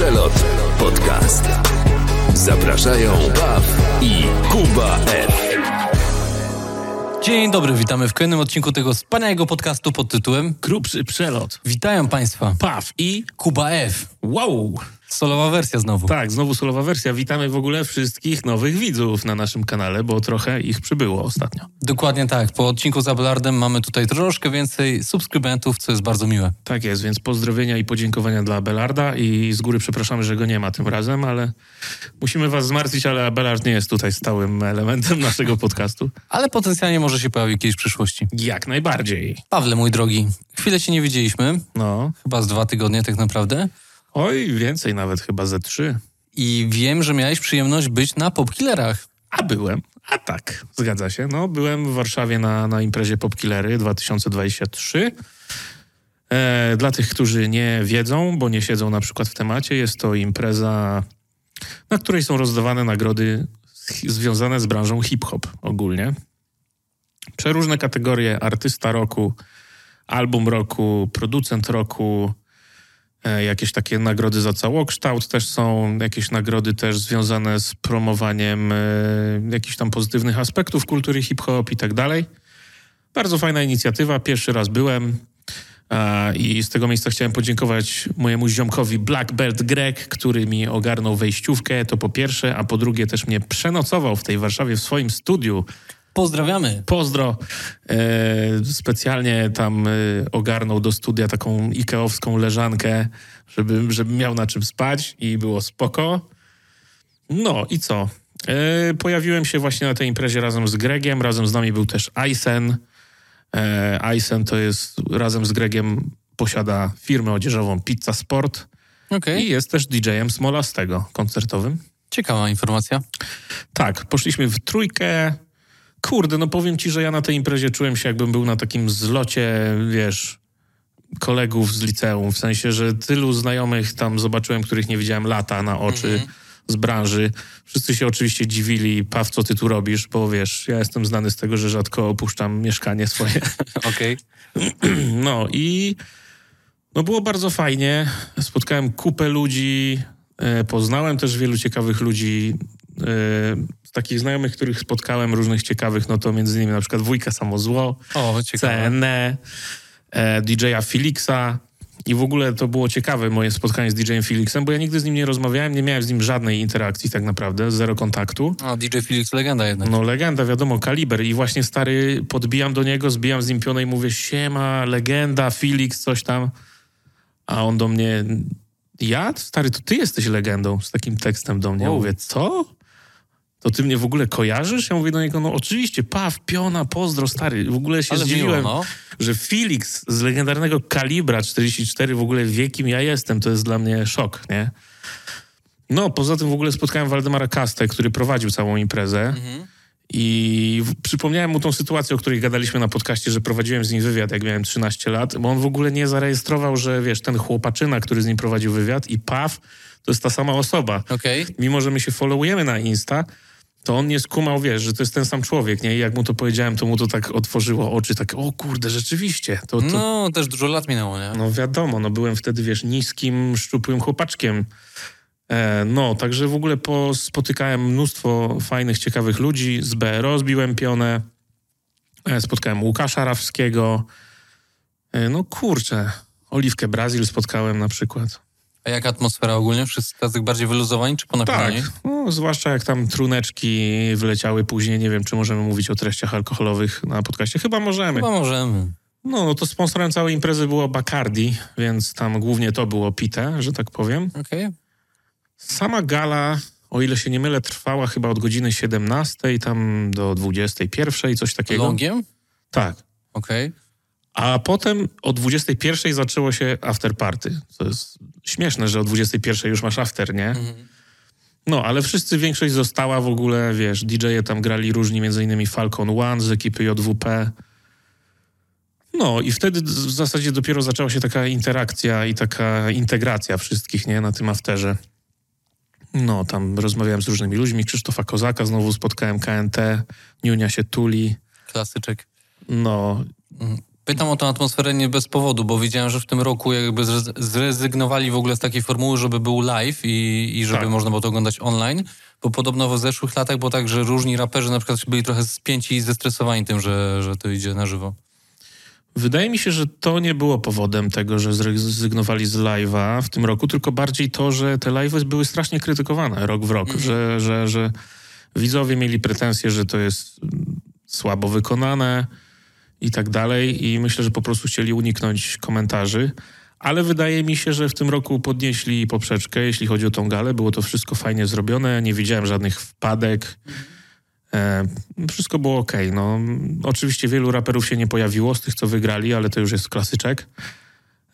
Przelot Podcast. Zapraszają Baw i Kuba F. Dzień dobry, witamy w kolejnym odcinku tego wspaniałego podcastu pod tytułem Grubszy przelot. Witają Państwa Paw i Kuba F. wow! Solowa wersja znowu. Tak, znowu solowa wersja. Witamy w ogóle wszystkich nowych widzów na naszym kanale, bo trochę ich przybyło ostatnio. Dokładnie tak. Po odcinku z Abelardem mamy tutaj troszkę więcej subskrybentów, co jest bardzo miłe. Tak jest, więc pozdrowienia i podziękowania dla Abelarda i z góry przepraszamy, że go nie ma tym razem, ale musimy was zmartwić, ale Abelard nie jest tutaj stałym elementem naszego podcastu. Ale potencjalnie może się pojawi kiedyś w przyszłości. Jak najbardziej. Pawle, mój drogi, chwilę się nie widzieliśmy. No. Chyba z dwa tygodnie tak naprawdę. Oj, więcej nawet, chyba ze trzy. I wiem, że miałeś przyjemność być na Popkillerach. A byłem. A tak, zgadza się. No, byłem w Warszawie na, na imprezie Popkillery 2023. E, dla tych, którzy nie wiedzą, bo nie siedzą na przykład w temacie, jest to impreza, na której są rozdawane nagrody związane z branżą hip-hop ogólnie. Przeróżne kategorie artysta roku, album roku, producent roku, jakieś takie nagrody za całokształt też są, jakieś nagrody też związane z promowaniem e, jakichś tam pozytywnych aspektów kultury hip-hop i tak dalej. Bardzo fajna inicjatywa, pierwszy raz byłem i z tego miejsca chciałem podziękować mojemu ziomkowi Blackbird Greg, który mi ogarnął wejściówkę, to po pierwsze, a po drugie też mnie przenocował w tej Warszawie w swoim studiu. Pozdrawiamy. Pozdro. E, specjalnie tam e, ogarnął do studia taką ikeowską leżankę, żeby, żeby miał na czym spać i było spoko. No i co? E, pojawiłem się właśnie na tej imprezie razem z Gregiem, razem z nami był też Aysen. E, Aysen to jest razem z Gregiem posiada firmę odzieżową Pizza Sport Okej, i jest też DJ-em Smolastego koncertowym. ciekawa informacja. Tak, poszliśmy w trójkę. Kurde, no powiem ci, że ja na tej imprezie czułem się, jakbym był na takim zlocie, wiesz, kolegów z liceum. W sensie, że tylu znajomych tam zobaczyłem, których nie widziałem lata na oczy z branży. Wszyscy się oczywiście dziwili, Paw, co ty tu robisz, bo wiesz, ja jestem znany z tego, że rzadko opuszczam mieszkanie swoje. Okej. No i no było bardzo fajnie. Spotkałem kupę ludzi, e, poznałem też wielu ciekawych ludzi. E, z takich znajomych, których spotkałem, różnych ciekawych, no to między innymi na przykład Wujka Samozło, O. CNE, DJ-a Felixa. I w ogóle to było ciekawe moje spotkanie z DJ-em Felixem, bo ja nigdy z nim nie rozmawiałem, nie miałem z nim żadnej interakcji tak naprawdę, zero kontaktu. O, DJ Felix legenda jednak. No legenda, wiadomo, kaliber. I właśnie stary, podbijam do niego, zbijam z nim pionę i mówię, siema, legenda, Felix, coś tam. A on do mnie, ja? Stary, to ty jesteś legendą z takim tekstem do mnie. Ja mówię, co? To ty mnie w ogóle kojarzysz? Ja mówię do niego, no oczywiście, paw, piona, pozdro, stary. W ogóle się Ale miło, zdziwiłem, no. że Felix z legendarnego kalibra 44 w ogóle wie, kim ja jestem. To jest dla mnie szok, nie? No, poza tym w ogóle spotkałem Waldemara Kastę, który prowadził całą imprezę. Mhm. I przypomniałem mu tą sytuację, o której gadaliśmy na podcaście, że prowadziłem z nim wywiad, jak miałem 13 lat, bo on w ogóle nie zarejestrował, że wiesz, ten chłopaczyna, który z nim prowadził wywiad i Paw, to jest ta sama osoba. Okej. Mimo, że my się followujemy na Insta, to on nie skumał, wiesz, że to jest ten sam człowiek, nie? I jak mu to powiedziałem, to mu to tak otworzyło oczy, tak, o kurde, rzeczywiście. To, to, No, też dużo lat minęło, nie? no wiadomo, no byłem wtedy, wiesz, niskim, szczupłym chłopaczkiem. E, no, także w ogóle po, spotykałem mnóstwo fajnych, ciekawych ludzi. Z BRO zbiłem pionę. E, spotkałem Łukasza Rawskiego. E, no kurczę, Oliwkę Brazil spotkałem na przykład. A jaka atmosfera ogólnie? Wszyscy tacy bardziej wyluzowani czy Tak, ponapinani? no, zwłaszcza jak tam truneczki wyleciały później. Nie wiem, czy możemy mówić o treściach alkoholowych na podcaście. Chyba możemy. Chyba możemy. No, no to sponsorem całej imprezy było Bacardi, więc tam głównie to było pite, że tak powiem. Okej. Sama gala, o ile się nie mylę, trwała chyba od godziny 17 tam do 21, coś takiego. Longiem? Tak. Okej. A potem o 21 zaczęło się after party. To jest śmieszne, że o 21 już masz after, nie? No, ale wszyscy, większość została w ogóle, wiesz, DJ-e tam grali różni, między innymi Falcon One z ekipy JWP. No i wtedy w zasadzie dopiero zaczęła się taka interakcja i taka integracja wszystkich, nie, na tym afterze. No, tam rozmawiałem z różnymi ludźmi, Krzysztofa Kozaka znowu spotkałem KNT, Niunia się tuli. Klasyczek. No, Pytam o tę atmosferę nie bez powodu, bo widziałem, że w tym roku jakby zrezygnowali w ogóle z takiej formuły, żeby był live i, i żeby tak. można było to oglądać online, bo podobno w zeszłych latach było tak, że różni raperzy na przykład byli trochę spięci i zestresowani tym, że, że to idzie na żywo. Wydaje mi się, że to nie było powodem tego, że zrezygnowali z live'a w tym roku, tylko bardziej to, że te live'y były strasznie krytykowane rok w rok, mm -hmm. że, że, że widzowie mieli pretensje, że to jest słabo wykonane i tak dalej i myślę, że po prostu chcieli uniknąć komentarzy. Ale wydaje mi się, że w tym roku podnieśli poprzeczkę, jeśli chodzi o tą galę. Było to wszystko fajnie zrobione, nie widziałem żadnych wpadek. E, wszystko było ok. No, oczywiście wielu raperów się nie pojawiło z tych, co wygrali, ale to już jest klasyczek.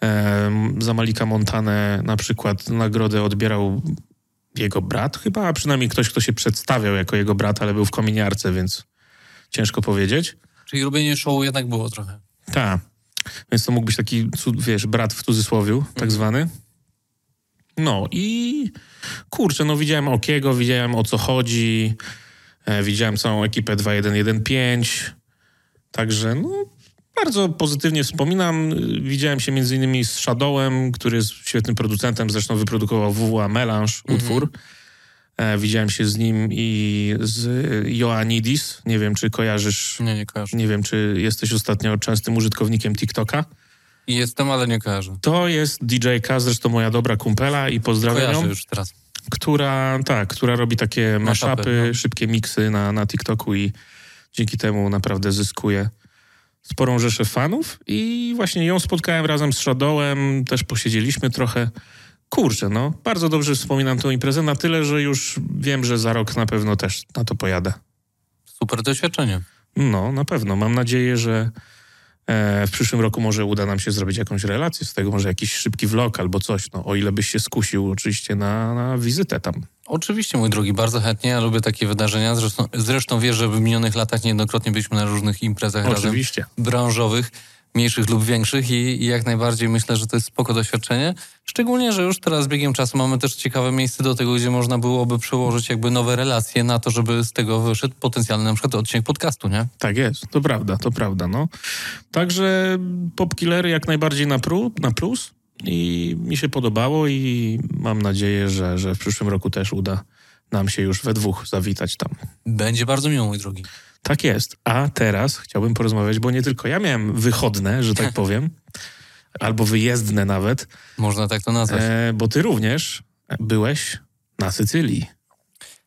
E, za Malika Montanę na przykład nagrodę odbierał jego brat chyba, a przynajmniej ktoś, kto się przedstawiał jako jego brat, ale był w kominiarce, więc ciężko powiedzieć. Czyli robienie show jednak było trochę. Tak. Więc to mógł być taki, wiesz, brat w cudzysłowiu, tak mhm. zwany. No i kurczę, no widziałem Okiego, widziałem o co chodzi, e, widziałem całą ekipę 2115, także no bardzo pozytywnie wspominam. Widziałem się między innymi z Shadowem, który jest świetnym producentem, zresztą wyprodukował WWA Melange, mhm. utwór. E, widziałem się z nim i z Joannidis. Nie wiem, czy kojarzysz. Nie, nie kojarzę. Nie wiem, czy jesteś ostatnio częstym użytkownikiem TikToka. Jestem, ale nie kojarzę. To jest DJ-ka, zresztą moja dobra kumpela i pozdrawiam Kojarzę ją. już teraz. Która, tak, która robi takie mashupy, no. szybkie miksy na, na TikToku i dzięki temu naprawdę zyskuje sporą rzeszę fanów. I właśnie ją spotkałem razem z Shadowem, też posiedzieliśmy trochę. Kurczę, no, bardzo dobrze wspominam tę imprezę, na tyle, że już wiem, że za rok na pewno też na to pojadę. Super doświadczenie. No, na pewno. Mam nadzieję, że e, w przyszłym roku może uda nam się zrobić jakąś relację z tego, może jakiś szybki vlog albo coś, no, o ile byś się skusił oczywiście na, na wizytę tam. Oczywiście, mój drogi, bardzo chętnie. Ja lubię takie wydarzenia. Zresztą, zresztą wiesz, że w minionych latach niejednokrotnie byliśmy na różnych imprezach Oczywiście. branżowych mniejszych lub większych i, i, jak najbardziej myślę, że to jest spoko doświadczenie. Szczególnie, że już teraz z biegiem czasu mamy też ciekawe miejsce do tego, gdzie można byłoby przełożyć jakby nowe relacje na to, żeby z tego wyszedł potencjalny na przykład odcinek podcastu, nie? Tak jest, to prawda, to prawda, no. Także Popkillery jak najbardziej na, pru, na plus i mi się podobało i mam nadzieję, że, że w przyszłym roku też uda nam się już we dwóch zawitać tam. Będzie bardzo miło, mój drogi. Tak jest. A teraz chciałbym porozmawiać, bo nie tylko ja miałem wychodne, że tak powiem, albo wyjezdne nawet. Można tak to nazwać. E, bo ty również byłeś na Sycylii.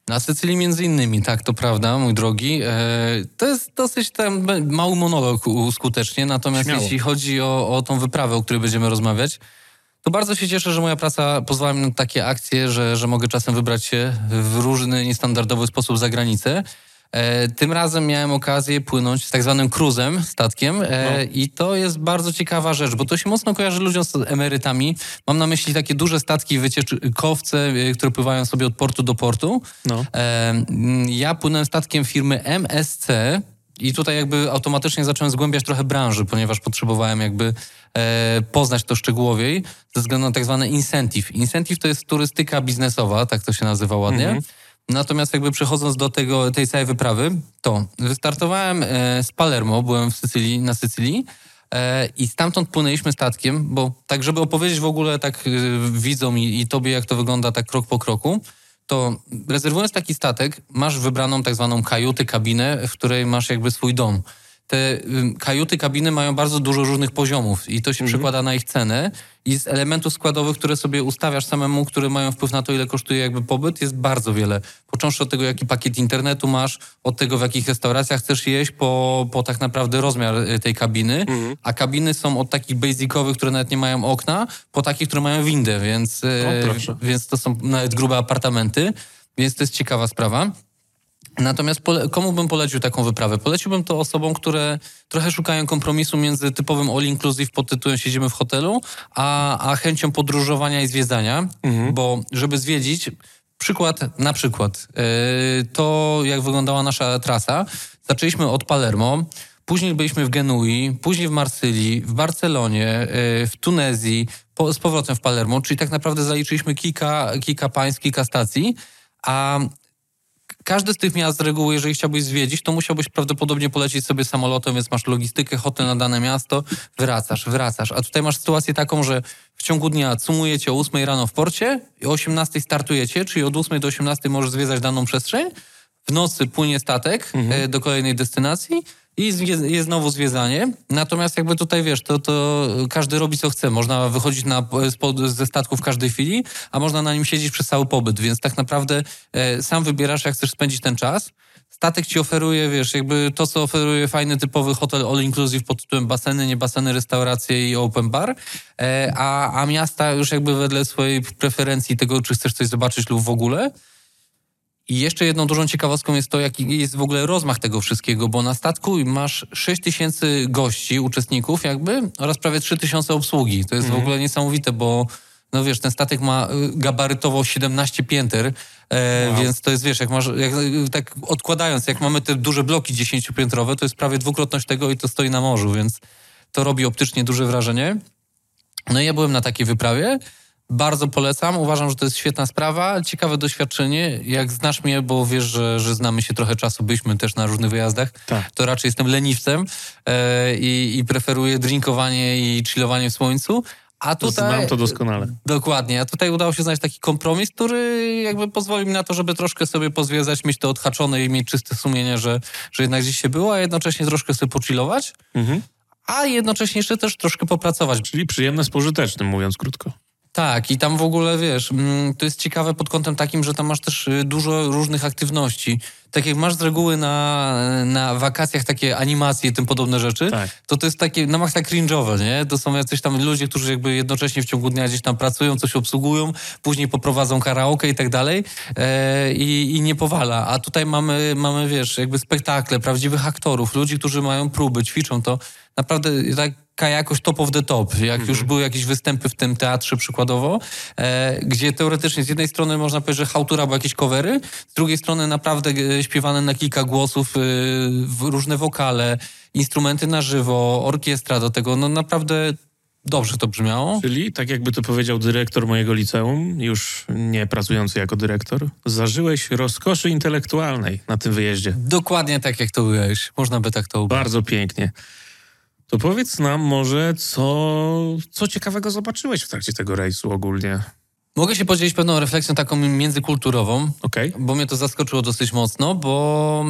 Na Sycylii między innymi, tak, to prawda, mój drogi. E, to jest dosyć ten mały monolog skutecznie, natomiast Śmiało. jeśli chodzi o, o tą wyprawę, o której będziemy rozmawiać, to bardzo się cieszę, że moja praca pozwala mi na takie akcje, że, że mogę czasem wybrać się w różny, niestandardowy sposób za granicę. E, tym razem miałem okazję płynąć z tak zwanym cruzem, statkiem e, no. i to jest bardzo ciekawa rzecz, bo to się mocno kojarzy ludziom z emerytami. Mam na myśli takie duże statki, wycieczkowce, e, które pływają sobie od portu do portu. No. Ja płynąłem statkiem firmy MSC, i tutaj jakby automatycznie zacząłem zgłębiać trochę branży, ponieważ potrzebowałem jakby e, poznać to szczegółowiej ze względu na tak zwany incentive. Incentive to jest turystyka biznesowa, tak to się nazywa ładnie. Mm -hmm. Natomiast jakby przechodząc do tego, tej całej wyprawy, to wystartowałem e, z Palermo, byłem w Sycylii, na Sycylii e, i stamtąd płynęliśmy statkiem, bo tak, żeby opowiedzieć w ogóle tak e, widzom i, i tobie, jak to wygląda tak krok po kroku, to rezerwując taki statek, masz wybraną tak zwaną kajutę, kabinę, w której masz jakby swój dom te kajuty, kabiny mają bardzo dużo różnych poziomów i to się mhm. przekłada na ich cenę i z elementów składowych, które sobie ustawiasz samemu, które mają wpływ na to, ile kosztuje jakby pobyt, jest bardzo wiele. Począwszy od tego, jaki pakiet internetu masz, od tego, w jakich restauracjach chcesz jeść, po, po tak naprawdę rozmiar y, tej kabiny. Mhm. A kabiny są od takich basicowych, które nawet nie mają okna, po takich, które mają windę, więc, y, o, więc to są nawet grube apartamenty. Więc to jest ciekawa sprawa. Natomiast komu bym polecił taką wyprawę? Poleciłbym to osobom, które trochę szukają kompromisu między typowym all inclusive pod tytułem siedzimy w hotelu, a, a chęcią podróżowania i zwiedzania, mhm. bo żeby zwiedzić, przykład na przykład, yy, to jak wyglądała nasza trasa. Zaczęliśmy od Palermo, Później byliśmy w Genui, później w Marsylii, w Barcelonie, yy, w Tunezji, po, z powrotem w Palermo, czyli tak naprawdę zaliczyliśmy kilka, kilka państw, kilka stacji, a każdy z tych miast z reguły, jeżeli chciałbyś zwiedzić, to musiałbyś prawdopodobnie polecieć sobie samolotem, więc masz logistykę, hotel na dane miasto, wracasz, wracasz. A tutaj masz sytuację taką, że w ciągu dnia cumujecie o 8 rano w porcie i o 18 startujecie, czyli od 8 do 18 możesz zwiedzać daną przestrzeń. W nocy płynie statek mhm. E, do kolejnej destynacji i jest znowu zwiedzanie. Natomiast jakby tutaj, wiesz, to, to każdy robi co chce. Można wychodzić na, ze statku w każdej chwili, a można na nim siedzieć przez cały pobyt, więc tak naprawdę e, sam wybierasz, jak chcesz spędzić ten czas. Statek ci oferuje, wiesz, jakby to, co oferuje fajny, typowy hotel all inclusive pod tytułem baseny, nie baseny, restauracje i open bar, e, a, a miasta już jakby wedle swojej preferencji tego, czy chcesz coś zobaczyć lub w ogóle. I jeszcze jedną dużą ciekawostką jest to, jaki jest w ogóle rozmach tego wszystkiego, bo na statku masz 6 tysięcy gości, uczestników jakby oraz prawie 3 tysiące obsługi. To jest mhm. w ogóle niesamowite, bo no wiesz, ten statek ma y, gabarytowo 17 pięter, e, wow. więc to jest, wiesz, jak masz, jak, tak odkładając, jak mamy te duże bloki 10-piętrowe, to jest prawie dwukrotność tego i to stoi na morzu, więc to robi optycznie duże wrażenie. No i ja byłem na takiej wyprawie bardzo polecam. Uważam, że to jest świetna sprawa, ciekawe doświadczenie. Jak znasz mnie, bo wiesz, że, że znamy się trochę czasu, byliśmy też na różnych wyjazdach, tak. to raczej jestem leniwcem e, i, i preferuję drinkowanie i chillowanie w słońcu. A tutaj, Znam to doskonale. Dokładnie. A tutaj udało się znaleźć taki kompromis, który jakby pozwoli mi na to, żeby troszkę sobie pozwiedzać, mieć to odhaczone i mieć czyste sumienie, że, że jednak gdzieś się było, a jednocześnie troszkę sobie pochillować, mhm. a jednocześnie jeszcze też troszkę popracować. Czyli przyjemne z pożytecznym, mówiąc krótko. Tak, i tam w ogóle wiesz, mm, to jest ciekawe pod kątem takim, że tam masz też y, dużo różnych aktywności. Tak jak masz z reguły na, na wakacjach takie animacje i tym podobne rzeczy, tak. to to jest takie na maksa cringe'owe, nie? To są jacyś tam ludzie, którzy jakby jednocześnie w ciągu dnia gdzieś tam pracują, coś obsługują, później poprowadzą karaoke i tak dalej e, i, i nie powala. A tutaj mamy, mamy, wiesz, jakby spektakle, prawdziwych aktorów, ludzi, którzy mają próby, ćwiczą to. Naprawdę tak taka jakoś top of the top. Jak mhm. już były jakieś występy w tym teatrze przykładowo, e, gdzie teoretycznie z jednej strony można powiedzieć, że hałtura, bo jakieś covery, z drugiej strony naprawdę e, śpiewane na kilka głosów, e, różne wokale, instrumenty na żywo, orkiestra do tego, no naprawdę dobrze to brzmiało. Czyli, tak jakby to powiedział dyrektor mojego liceum, już nie pracujący jako dyrektor, zażyłeś rozkoszy intelektualnej na tym wyjeździe. Dokładnie tak, jak to byłeś. Można by tak to ubrać. Bardzo pięknie. To powiedz nam może, co, co ciekawego zobaczyłeś w trakcie tego rejsu ogólnie? Mogę się podzielić pewną refleksją taką międzykulturową, okay. bo mnie to zaskoczyło dosyć mocno, bo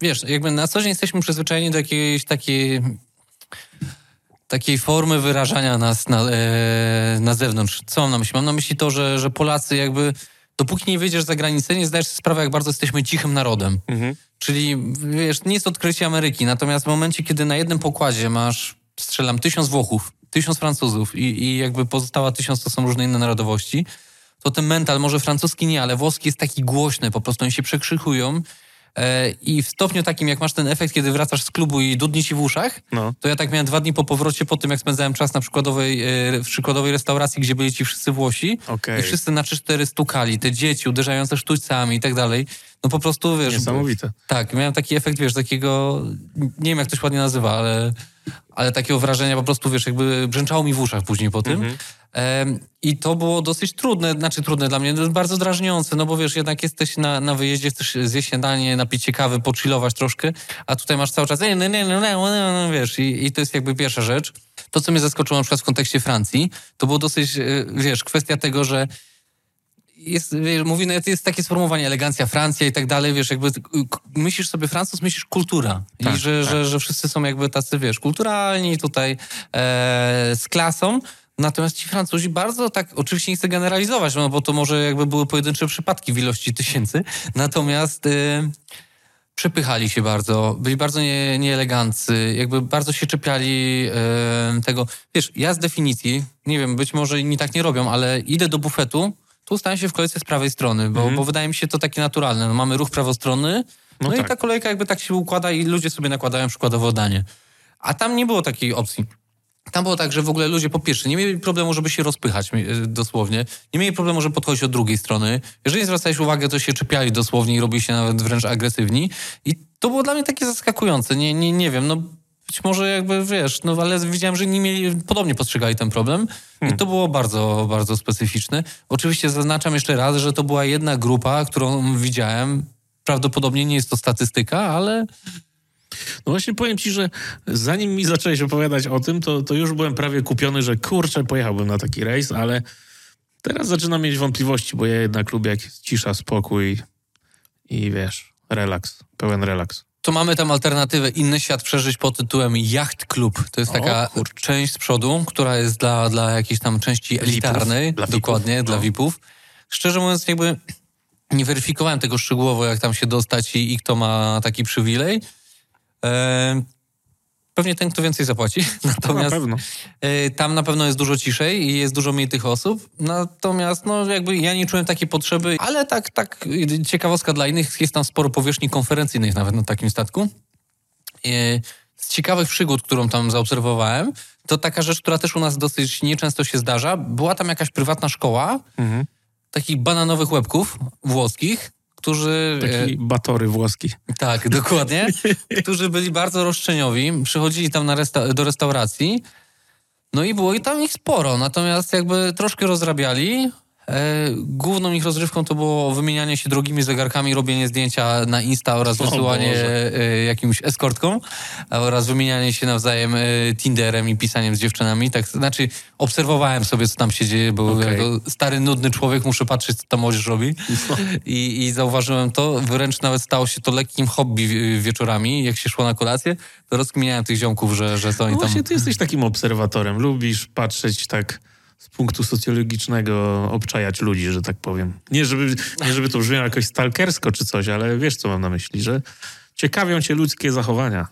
wiesz, jakby na co dzień jesteśmy przyzwyczajeni do jakiejś takiej takiej formy wyrażania nas na, e, na zewnątrz. Co mam na myśli? Mam na myśli to, że, że Polacy jakby dopóki nie wyjdziesz za granicę, nie zdajesz sobie sprawy, jak bardzo jesteśmy cichym narodem. Mhm. Czyli, wiesz, nie jest odkrycie Ameryki, natomiast w momencie, kiedy na jednym pokładzie masz, strzelam, tysiąc Włochów, tysiąc Francuzów i, i jakby pozostała tysiąc to są różne inne narodowości, to ten mental, może francuski nie, ale włoski jest taki głośny, po prostu oni się przekrzykują I w stopniu takim, jak masz ten efekt, kiedy wracasz z klubu i dudni ci w uszach, no. to ja tak miałem dwa dni po powrocie, po tym jak spędzałem czas na przykładowej, e, w przykładowej restauracji, gdzie byli ci wszyscy Włosi okay. i wszyscy na 3-4 stukali, te dzieci uderzające sztućcami i tak dalej. No po prostu, wiesz... Niesamowite. Tak, miałem taki efekt, wiesz, takiego... Nie wiem, jak to się ładnie nazywa, ale ale takiego wrażenia po prostu, wiesz, jakby brzęczało mi w uszach później po tym. Mhm. I to było dosyć trudne, znaczy trudne dla mnie, bardzo drażniące, no bo wiesz, jednak jesteś na, na wyjeździe, chcesz zjeść śniadanie, napić się kawy, pochillować troszkę, a tutaj masz cały czas nie, nie, nie, nie, wiesz, i, i to jest jakby pierwsza rzecz. To, co mnie zaskoczyło na przykład w kontekście Francji, to było dosyć, e, wiesz, kwestia tego, że jest, wiesz, mówi, no jest takie sformułowanie elegancja, Francja i tak dalej, wiesz, jakby myślisz sobie Francuz, myślisz kultura tak, i że, tak. że, że wszyscy są jakby tacy, wiesz, kulturalni tutaj e, z klasą, Natomiast ci Francuzi bardzo tak, oczywiście nie chcę generalizować, no bo to może jakby były pojedyncze przypadki w ilości tysięcy, natomiast y, przepychali się bardzo, byli bardzo nie, nieeleganccy, jakby bardzo się czepiali y, tego. Wiesz, ja z definicji, nie wiem, być może inni tak nie robią, ale idę do bufetu, tu ustawiam się w kolejce z prawej strony, bo, mm. bo wydaje mi się to takie naturalne. No, mamy ruch prawostronny, no, no tak. i ta kolejka jakby tak się układa i ludzie sobie nakładają przykładowo danie. A tam nie było takiej opcji. Tam było tak, że w ogóle ludzie po pierwsze nie mieli problemu, żeby się rozpychać e, dosłownie. Nie mieli problemu, żeby podchodzić od drugiej strony. Jeżeli nie zwracałeś uwagę, to się czepiali dosłownie i robili się nawet wręcz agresywni. I to było dla mnie takie zaskakujące. Nie, nie, nie wiem, no być może jakby, wiesz, no ale widziałem, że inni mieli, podobnie postrzegali ten problem hmm. i to było bardzo, bardzo specyficzne. Oczywiście zaznaczam jeszcze raz, że to była jedna grupa, którą widziałem, prawdopodobnie nie jest to statystyka, ale... No właśnie powiem ci, że zanim mi zacząłeś opowiadać o tym, to, to już byłem prawie kupiony, że kurczę, pojechałbym na taki rejs, ale teraz zaczynam mieć wątpliwości, bo ja jednak lubię jak jest cisza, spokój i wiesz, relaks, pełen relaks to mamy tam alternatywę Inny Świat Przeżyć pod tytułem Yacht Club. To jest taka o, część z przodu, która jest dla, dla jakiejś tam części elitarnej. Dla dokładnie, VIP-ów. dla no. VIP-ów. Szczerze mówiąc, jakby nie weryfikowałem tego szczegółowo, jak tam się dostać i, i kto ma taki przywilej. E, Pewnie ten, kto więcej zapłaci. Natomiast na pewno. Y, tam na pewno jest dużo ciszej i jest dużo mniej tych osób. Natomiast no jakby ja nie czułem takiej potrzeby, ale tak, tak ciekawostka dla innych, jest tam sporo powierzchni konferencyjnych nawet na takim statku. Y, z ciekawych przygód, którą tam zaobserwowałem, to taka rzecz, która też u nas dosyć nieczęsto się zdarza. Była tam jakaś prywatna szkoła mhm. takich bananowych łebków włoskich, którzy... Taki e, batory włoski. Tak, dokładnie. którzy byli bardzo roszczeniowi, przychodzili tam resta do restauracji, no i było i tam ich sporo, natomiast jakby troszkę rozrabiali, główną ich rozrywką to było wymienianie się drogimi zegarkami, robienie zdjęcia na Insta oraz wysyłanie e, jakimś eskortką oraz wymienianie się nawzajem e, Tinderem i pisaniem z dziewczynami. Tak, znaczy obserwowałem sobie, co tam się dzieje, bo okay. jako stary, nudny człowiek muszę patrzeć, co ta młodzież robi. No. I, I zauważyłem to. Wręcz nawet stało się to lekkim hobby wieczorami. Jak się szło na kolację, to rozkminiałem tych ziomków, że, że to oni no tam... Właśnie ty jesteś takim obserwatorem. Lubisz patrzeć tak z punktu socjologicznego obczajać ludzi, że tak powiem. Nie żeby, nie żeby to brzmiało jakoś stalkersko czy coś, ale wiesz, co mam na myśli, że ciekawią cię ludzkie zachowania.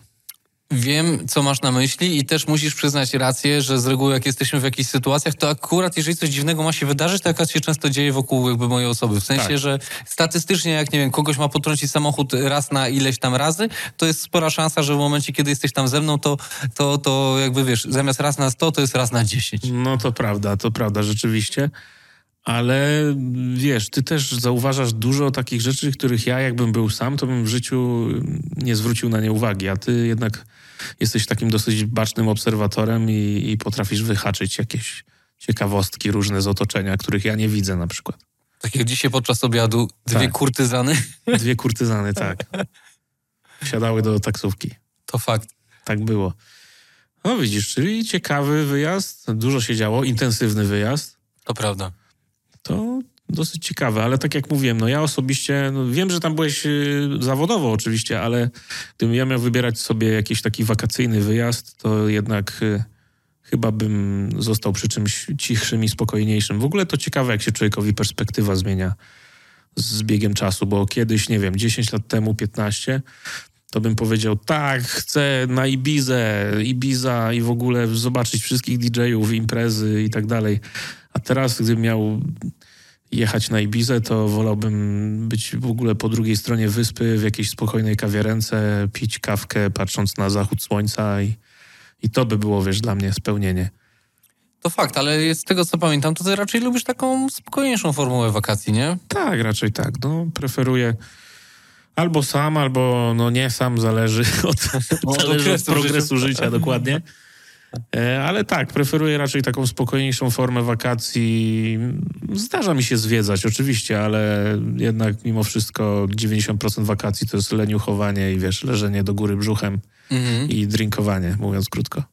Wiem, co masz na myśli i też musisz przyznać rację, że z reguły jak jesteśmy w jakichś sytuacjach, to akurat jeżeli coś dziwnego ma się wydarzyć, to akurat się często dzieje wokół jakby mojej osoby. W sensie, tak. że statystycznie jak, nie wiem, kogoś ma potrącić samochód raz na ileś tam razy, to jest spora szansa, że w momencie, kiedy jesteś tam ze mną, to, to, to jakby wiesz, zamiast raz na sto, to jest raz na dziesięć. No to prawda, to prawda, rzeczywiście ale wiesz, ty też zauważasz dużo takich rzeczy, których ja jakbym był sam, to bym w życiu nie zwrócił na nie uwagi, a ty jednak jesteś takim dosyć bacznym obserwatorem i, i potrafisz wyhaczyć jakieś ciekawostki różne z otoczenia, których ja nie widzę na przykład. Tak jak dzisiaj podczas obiadu, dwie tak. kurtyzany. Dwie kurtyzany, tak. Wsiadały do taksówki. To fakt. Tak było. No widzisz, czyli ciekawy wyjazd, dużo się działo, intensywny wyjazd. To prawda to dosyć ciekawe, ale tak jak mówiłem, no ja osobiście, no wiem, że tam byłeś y, zawodowo oczywiście, ale gdybym ja miał wybierać sobie jakiś taki wakacyjny wyjazd, to jednak y, chyba bym został przy czymś cichszym i spokojniejszym. W ogóle to ciekawe, jak się człowiekowi perspektywa zmienia z biegiem czasu, bo kiedyś, nie wiem, 10 lat temu, 15, to bym powiedział, tak, chcę na Ibizę, Ibiza i w ogóle zobaczyć wszystkich DJ-ów, imprezy i tak dalej. A teraz, gdybym miał jechać na Ibizę, to wolałbym być w ogóle po drugiej stronie wyspy, w jakiejś spokojnej kawiarence, pić kawkę, patrząc na zachód słońca i, i to by było, wiesz, dla mnie spełnienie. To fakt, ale z tego co pamiętam, to ty raczej lubisz taką spokojniejszą formułę wakacji, nie? Tak, raczej tak. No, preferuję albo sam, albo no nie sam, zależy od, zależy od progresu życia, życia dokładnie. E, ale tak, preferuję raczej taką spokojniejszą formę wakacji. Zdarza mi się zwiedzać, oczywiście, ale jednak mimo wszystko 90% wakacji to jest leniuchowanie i wiesz, leżenie do góry brzuchem mhm. i drinkowanie, mówiąc krótko.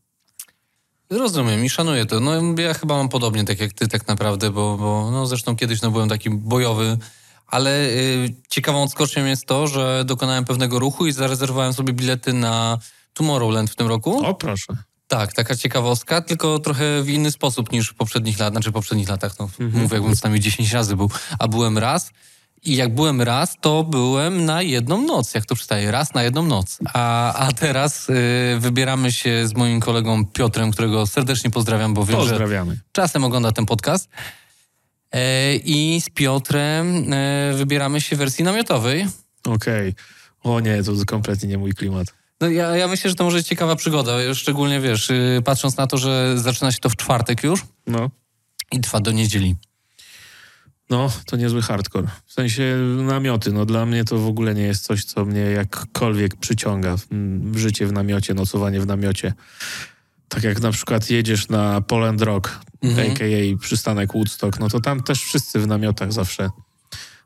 Rozumiem i szanuję to. No ja chyba mam podobnie tak jak ty tak naprawdę, bo, bo no zresztą kiedyś no, byłem taki bojowy, ale y, ciekawą odskocznią jest to, że dokonałem pewnego ruchu i zarezerwowałem sobie bilety na Tomorrowland w tym roku. O proszę. Tak, taka ciekawostka, tylko trochę w inny sposób niż w poprzednich latach, znaczy w poprzednich latach, no mhm. mówię jakbym z nami 10 razy był, a byłem raz. I jak byłem raz, to byłem na jedną noc, jak to przystaje, raz na jedną noc. A, a teraz y, wybieramy się z moim kolegą Piotrem, którego serdecznie pozdrawiam, bo wiem, Pozdrawiamy. że czasem ogląda ten podcast. E, I z Piotrem e, wybieramy się w wersji namiotowej. Okej. Okay. O nie, to kompletnie nie mój klimat. No ja, ja myślę, że to może być ciekawa przygoda, szczególnie wiesz, y, patrząc na to, że zaczyna się to w czwartek już no. i trwa do niedzieli. No, to niezły hardcore. W sensie namioty, no dla mnie to w ogóle nie jest coś, co mnie jakkolwiek przyciąga. W życie w namiocie, nocowanie w namiocie. Tak jak na przykład jedziesz na Poland Rock, mhm. a.k.a. przystanek Woodstock, no to tam też wszyscy w namiotach zawsze